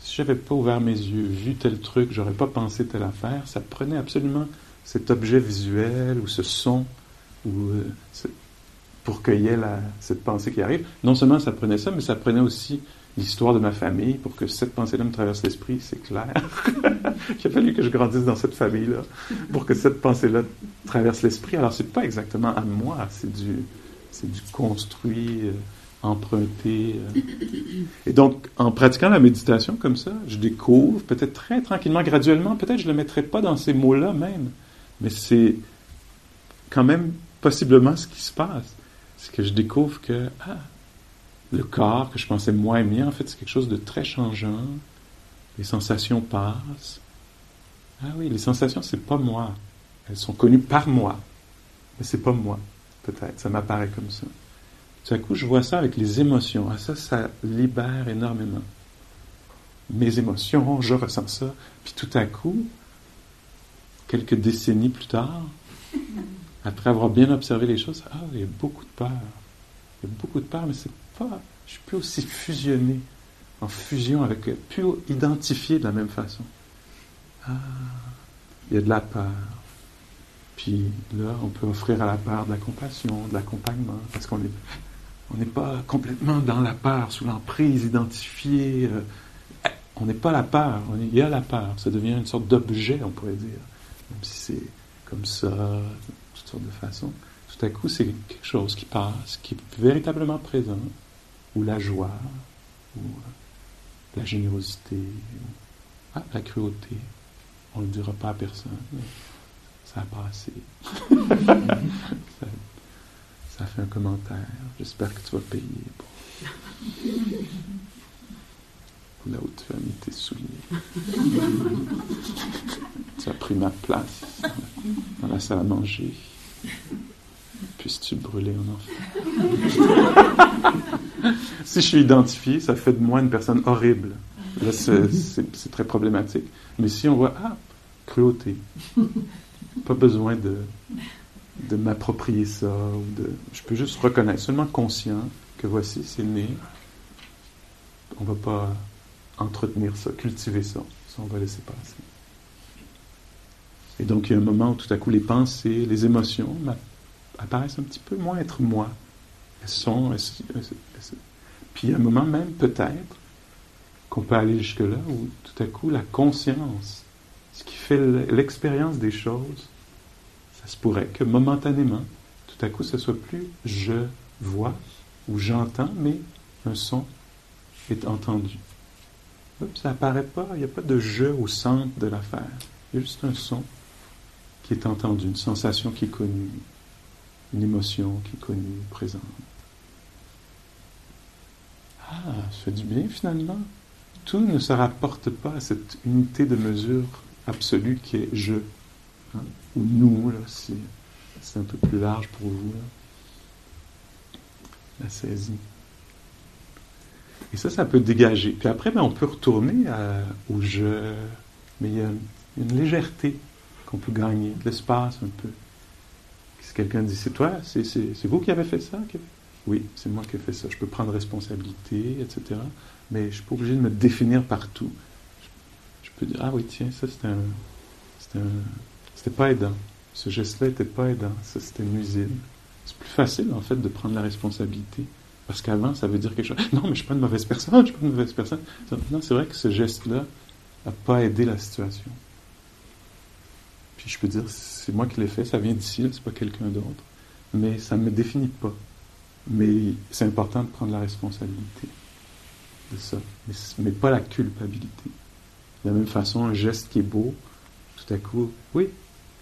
A: Si j'avais pas ouvert mes yeux, vu tel truc, j'aurais pas pensé telle affaire, ça prenait absolument cet objet visuel ou ce son ou euh, pour qu'il y ait cette pensée qui arrive. Non seulement ça prenait ça, mais ça prenait aussi l'histoire de ma famille pour que cette pensée-là me traverse l'esprit, c'est clair. (laughs) Il fallu que je grandisse dans cette famille-là pour que cette pensée-là traverse l'esprit. Alors, c'est pas exactement à moi, c'est du, c'est du construit, euh, emprunté. Euh. Et donc, en pratiquant la méditation comme ça, je découvre, peut-être très tranquillement, graduellement, peut-être je ne le mettrai pas dans ces mots-là même, mais c'est quand même possiblement ce qui se passe. C'est que je découvre que, ah, le corps que je pensais moins mien, en fait, c'est quelque chose de très changeant. Les sensations passent. Ah oui, les sensations, c'est pas moi. Elles sont connues par moi. Mais c'est pas moi, peut-être. Ça m'apparaît comme ça. Tout à coup, je vois ça avec les émotions. Ah, ça, ça libère énormément. Mes émotions, je ressens ça. Puis tout à coup, quelques décennies plus tard, après avoir bien observé les choses, ah, il y a beaucoup de peur. Il y a beaucoup de peur, mais c'est pas, je suis plus aussi fusionné, en fusion avec, plus identifié de la même façon. Ah, il y a de la peur. Puis là, on peut offrir à la peur de la compassion, de l'accompagnement, parce qu'on on n'est pas complètement dans la peur, sous l'emprise identifiée. Euh, on n'est pas la peur, il y a la peur. Ça devient une sorte d'objet, on pourrait dire. Même si c'est comme ça, toutes sortes de façons. Tout à coup, c'est quelque chose qui passe, qui est véritablement présent, ou la joie, ou la générosité, ou ah, la cruauté. On ne le dira pas à personne, ça a passé. (laughs) ça, fait un commentaire. J'espère que tu vas payer pour, là où tu as mis tes souliers. (laughs) tu as pris ma place dans la salle à manger. Puisses-tu brûler en enfer (laughs) Si je suis identifié, ça fait de moi une personne horrible. Là, c'est très problématique. Mais si on voit, ah, cruauté, pas besoin de, de m'approprier ça, ou de, je peux juste reconnaître, seulement conscient que voici, c'est né. On ne va pas entretenir ça, cultiver ça. Ça, on va laisser passer. Et donc, il y a un moment où tout à coup, les pensées, les émotions apparaissent un petit peu moins être moi. Elles sont. puis, il y a un moment même, peut-être, qu'on peut aller jusque-là, où tout à coup, la conscience, ce qui fait l'expérience des choses, ça se pourrait que momentanément, tout à coup, ce soit plus je vois ou j'entends, mais un son est entendu. ça apparaît pas, il n'y a pas de je au centre de l'affaire. Il y a juste un son qui est entendu, une sensation qui est connue, une émotion qui est connue, présente. Ah, ça fait du bien finalement. Tout ne se rapporte pas à cette unité de mesure absolue qui est je. Hein, ou nous, là, c'est, un peu plus large pour vous. La saisie. Et ça, ça peut dégager. Puis après, ben, on peut retourner au je. Mais il y a une légèreté qu'on peut gagner, de l'espace un peu. Quelqu'un dit c'est toi, c'est vous qui avez fait ça Oui, c'est moi qui ai fait ça. Je peux prendre responsabilité, etc. Mais je ne suis pas obligé de me définir partout. Je, peux dire ah oui, tiens, ça c'était un. C'était pas aidant. Ce geste-là n'était pas aidant. Ça c'était nuisible. C'est plus facile en fait de prendre la responsabilité. Parce qu'avant, ça veut dire quelque chose. Non, mais je ne suis pas une mauvaise personne, je suis pas une mauvaise personne. Non, c'est vrai que ce geste-là n'a pas aidé la situation. Puis je peux dire, c'est moi qui l'ai fait, ça vient d'ici, c'est pas quelqu'un d'autre. Mais ça ne me définit pas. Mais c'est important de prendre la responsabilité de ça. Mais, pas la culpabilité. De la même façon, un geste qui est beau, tout à coup, oui,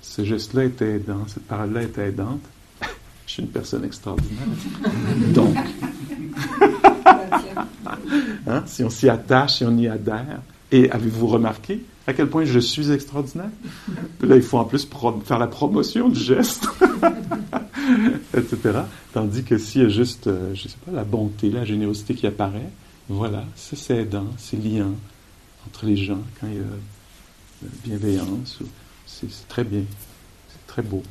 A: ce geste-là était aidant, cette parole-là était aidante. (laughs) je suis une personne extraordinaire. (laughs) Donc, hein, si on s'y attache, si on y adhère, et avez-vous remarqué à quel point je suis extraordinaire? là, il faut en plus faire la promotion du geste, (laughs) etc. Tandis que s'il y a juste, euh, je ne sais pas, la bonté, la générosité qui apparaît, voilà, c'est aidant, c'est liant entre les gens quand il y a euh, bienveillance. C'est très bien, c'est très beau.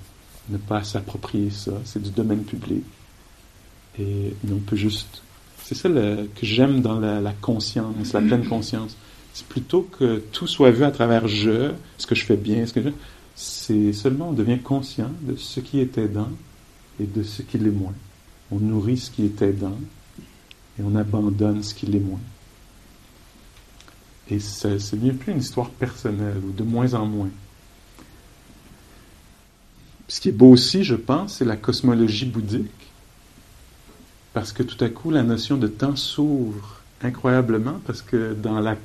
A: Ne pas s'approprier ça, c'est du domaine public. Et, on peut juste. C'est ça que j'aime dans la, conscience, la pleine conscience. C'est plutôt que tout soit vu à travers je, ce que je fais bien, ce que je. C'est seulement on devient conscient de ce qui est aidant et de ce qui l'est moins. On nourrit ce qui est aidant et on abandonne ce qui l'est moins. Et ce n'est plus une histoire personnelle, ou de moins en moins. Ce qui est beau aussi, je pense, c'est la cosmologie bouddhique, parce que tout à coup, la notion de temps s'ouvre incroyablement, parce que dans la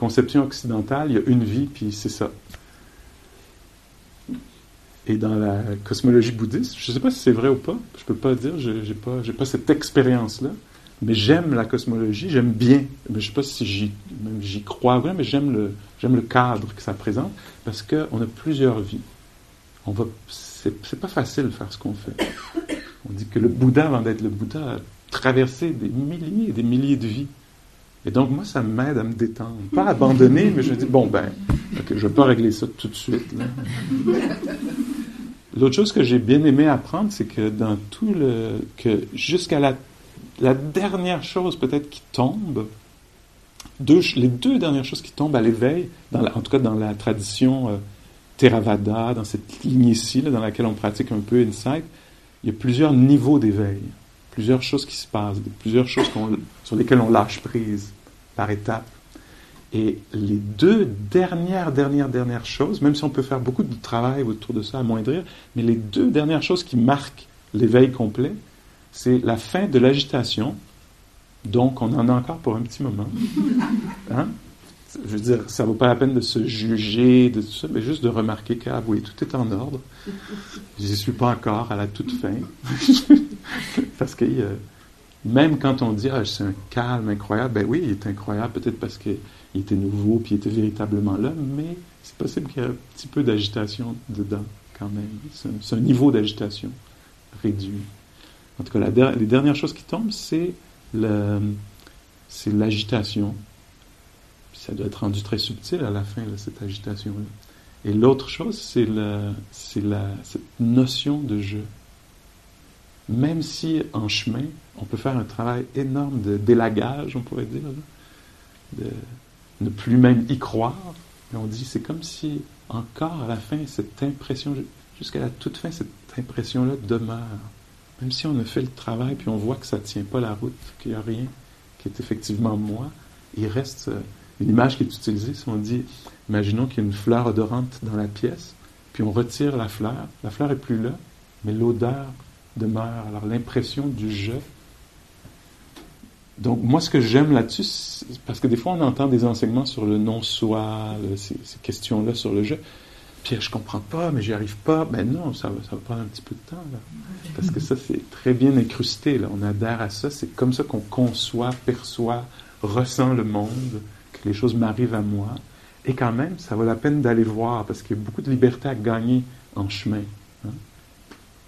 A: conception occidentale, il y a une vie, puis c'est ça. Et dans la cosmologie bouddhiste, je ne sais pas si c'est vrai ou pas, je ne peux pas dire, je n'ai pas, pas cette expérience-là, mais j'aime la cosmologie, j'aime bien, je ne sais pas si j'y, crois vraiment, mais j'aime le, j'aime le cadre que ça présente, parce qu'on a plusieurs vies. On va, c'est, pas facile de faire ce qu'on fait. On dit que le Bouddha, avant d'être le Bouddha, a traversé des milliers et des milliers de vies. Et donc, moi, ça m'aide à me détendre. Pas abandonner, mais je dis, bon, ben, je ne vais pas régler ça tout de suite. L'autre chose que j'ai bien aimé apprendre, c'est que dans tout le. que jusqu'à la la dernière chose peut-être qui tombe, les deux dernières choses qui tombent à l'éveil, en tout cas dans la tradition euh, Theravada, dans cette ligne-ci, dans laquelle on pratique un peu Insight, il y a plusieurs niveaux d'éveil, plusieurs choses qui se passent, plusieurs choses sur lesquelles on lâche prise par étapes. Et les deux dernières, dernières, dernières choses, même si on peut faire beaucoup de travail autour de ça, à amoindrir, mais les deux dernières choses qui marquent l'éveil complet, c'est la fin de l'agitation. Donc, on en a encore pour un petit moment. Hein? Je veux dire, ça vaut pas la peine de se juger, de tout ça, mais juste de remarquer que, ah oui, tout est en ordre. Je n'y suis pas encore à la toute fin. (laughs) parce que euh, même quand on dit, ah, c'est un calme incroyable, ben oui, il est incroyable, peut-être parce qu'il était nouveau, puis il était véritablement là, mais c'est possible qu'il y ait un petit peu d'agitation dedans, quand même. C'est un niveau d'agitation réduit. En tout cas, les dernières choses qui tombent, c'est l'agitation. Ça doit être rendu très subtil à la fin, cette agitation-là. Et l'autre chose, c'est cette notion de jeu. Même si en chemin, on peut faire un travail énorme de délagage, on pourrait dire, de ne plus même y croire, mais on dit c'est comme si encore à la fin, cette impression, jusqu'à la toute fin, cette impression-là demeure. Même si on a fait le travail, puis on voit que ça ne tient pas la route, qu'il n'y a rien qui est effectivement moi, il reste euh, une image qui est utilisée. Si on dit, imaginons qu'il y a une fleur odorante dans la pièce, puis on retire la fleur, la fleur est plus là, mais l'odeur demeure. Alors l'impression du je. Donc moi, ce que j'aime là-dessus, parce que des fois on entend des enseignements sur le non-soi, ces, questions-là sur le je. Pierre, je comprends pas, mais j'y arrive pas. Ben non, ça va, ça va prendre un petit peu de temps, là. Parce que ça, c'est très bien incrusté. On adhère à ça. C'est comme ça qu'on conçoit, perçoit, ressent le monde, que les choses m'arrivent à moi. Et quand même, ça vaut la peine d'aller voir, parce qu'il y a beaucoup de liberté à gagner en chemin. Hein.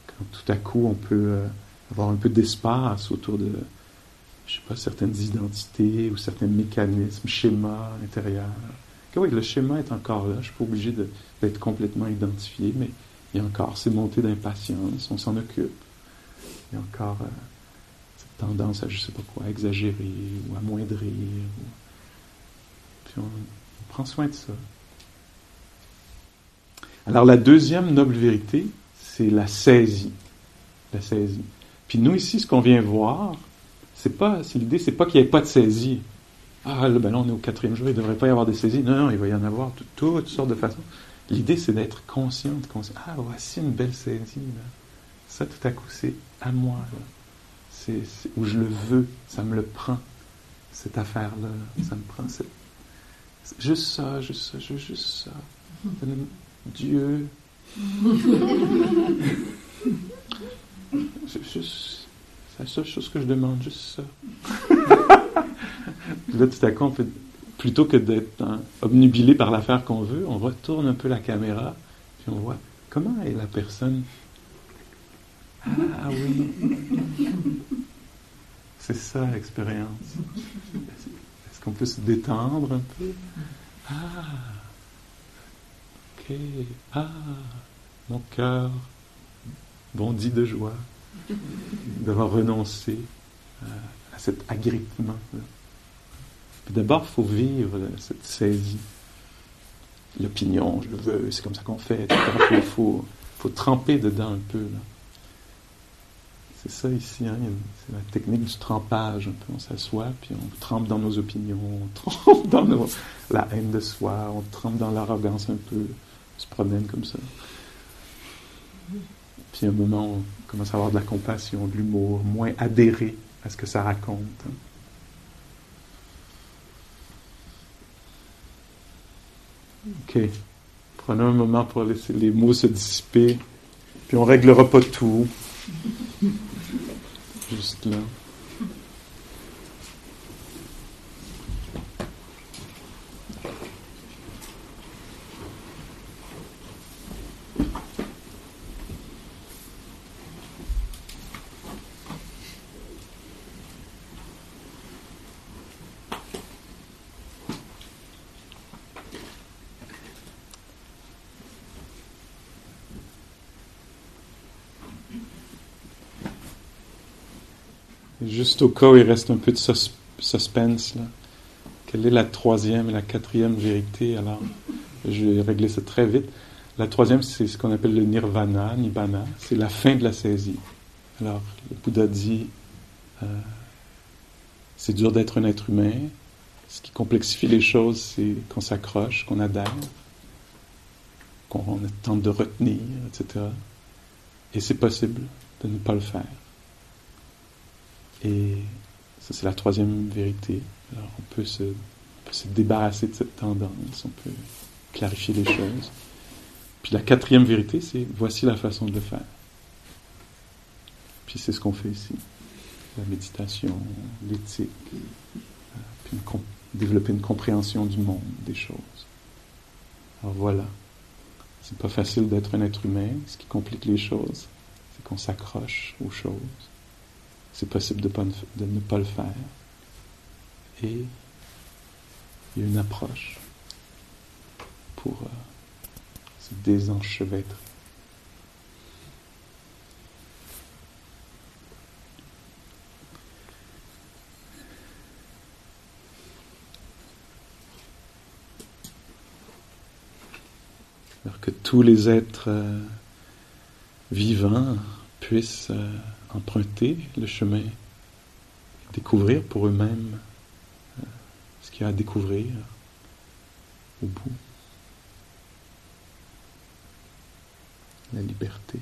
A: Quand tout à coup, on peut euh, avoir un peu d'espace autour de, je sais pas, certaines identités ou certains mécanismes, schémas intérieurs oui, le schéma est encore là, je ne suis pas obligé d'être complètement identifié, mais il y a encore ces montées d'impatience, on s'en occupe. Il y a encore euh, cette tendance à, je ne sais pas quoi, exagérer ou amoindrir. Puis on, prend soin de ça. Alors la deuxième noble vérité, c'est la saisie. La saisie. Puis nous ici, ce qu'on vient voir, c'est pas, l'idée, c'est pas qu'il n'y ait pas de saisie. Ah, ben là, on est au quatrième jour, il ne devrait pas y avoir des saisies. Non, non, il va y en avoir de toutes sortes de façons. L'idée, c'est d'être conscient, conscient. Ah, voici une belle saisie. Là. Ça, tout à coup, c'est à moi. C'est, où je le veux. Ça me le prend, cette affaire-là. Ça me prend. C'est, juste ça, juste ça, juste, juste ça. Dieu. (laughs) juste, c'est la seule chose que je demande, juste ça. (laughs) là, tout à coup, plutôt que d'être obnubilé par l'affaire qu'on veut, on retourne un peu la caméra, puis on voit comment est la personne? Ah oui. (laughs) C'est ça l'expérience. Qu'on peut se détendre un peu Ah. Ok. Ah. Mon cœur bondit de joie. d'avoir renoncé à cet agrippement. D'abord, il faut vivre cette saisie. L'opinion, je le veux, c'est comme ça qu'on fait, Il faut, faut, tremper dedans un peu. C'est ça ici, hein, c'est la technique du trempage. Un peu. On s'assoit, puis on trempe dans nos opinions, on (laughs) trempe dans la haine de soi, on trempe dans l'arrogance un peu, on se promène comme ça. Puis à un moment, on commence à avoir de la compassion, de l'humour, moins adhérer à ce que ça raconte. Hein. Ok. Prenons un moment pour laisser les mots se dissiper. Puis on réglera pas tout. Juste là. Au cas où il reste un peu de suspense, quelle est la troisième et la quatrième vérité? Alors, je vais régler ça très vite. La troisième, c'est ce qu'on appelle le nirvana, nibbana, c'est la fin de la saisie. Alors, le Bouddha dit, euh, c'est dur d'être un être humain. Ce qui complexifie les choses, c'est qu'on s'accroche, qu'on adhère, qu'on tente de retenir, etc. Et c'est possible de ne pas le faire. Et ça, c'est la troisième vérité. Alors, on peut, se, se débarrasser de cette tendance, on peut clarifier les choses. Puis la quatrième vérité, c'est voici la façon de le faire. Puis c'est ce qu'on fait ici. La méditation, l'éthique, euh, puis développer une compréhension du monde, des choses. Alors voilà. C'est pas facile d'être un être humain. Ce qui complique les choses, c'est qu'on s'accroche aux choses c'est possible de, ne pas le faire. Et il y a une approche pour euh, se désenchevêtrer. Que tous les êtres euh, vivants puissent euh, emprunter le chemin, découvrir pour eux-mêmes euh, ce qu'il y a à découvrir au bout. La liberté.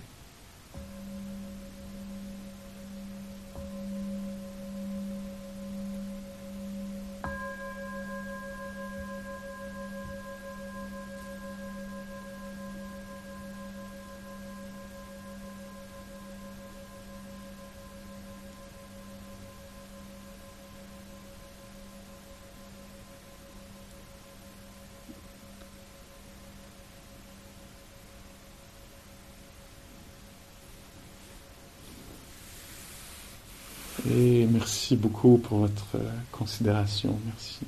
A: Merci beaucoup pour votre euh, considération. Merci.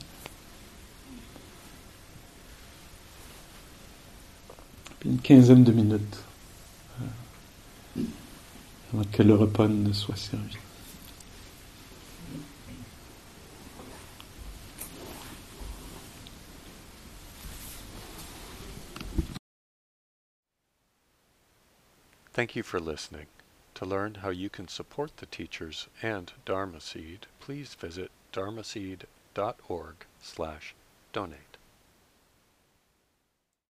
A: Une quinzaine de minutes euh, avant que le repas ne soit servi.
B: For listening. To learn how you can support the teachers and Dharma Seed, please visit dharma dharmaseed.org slash donate.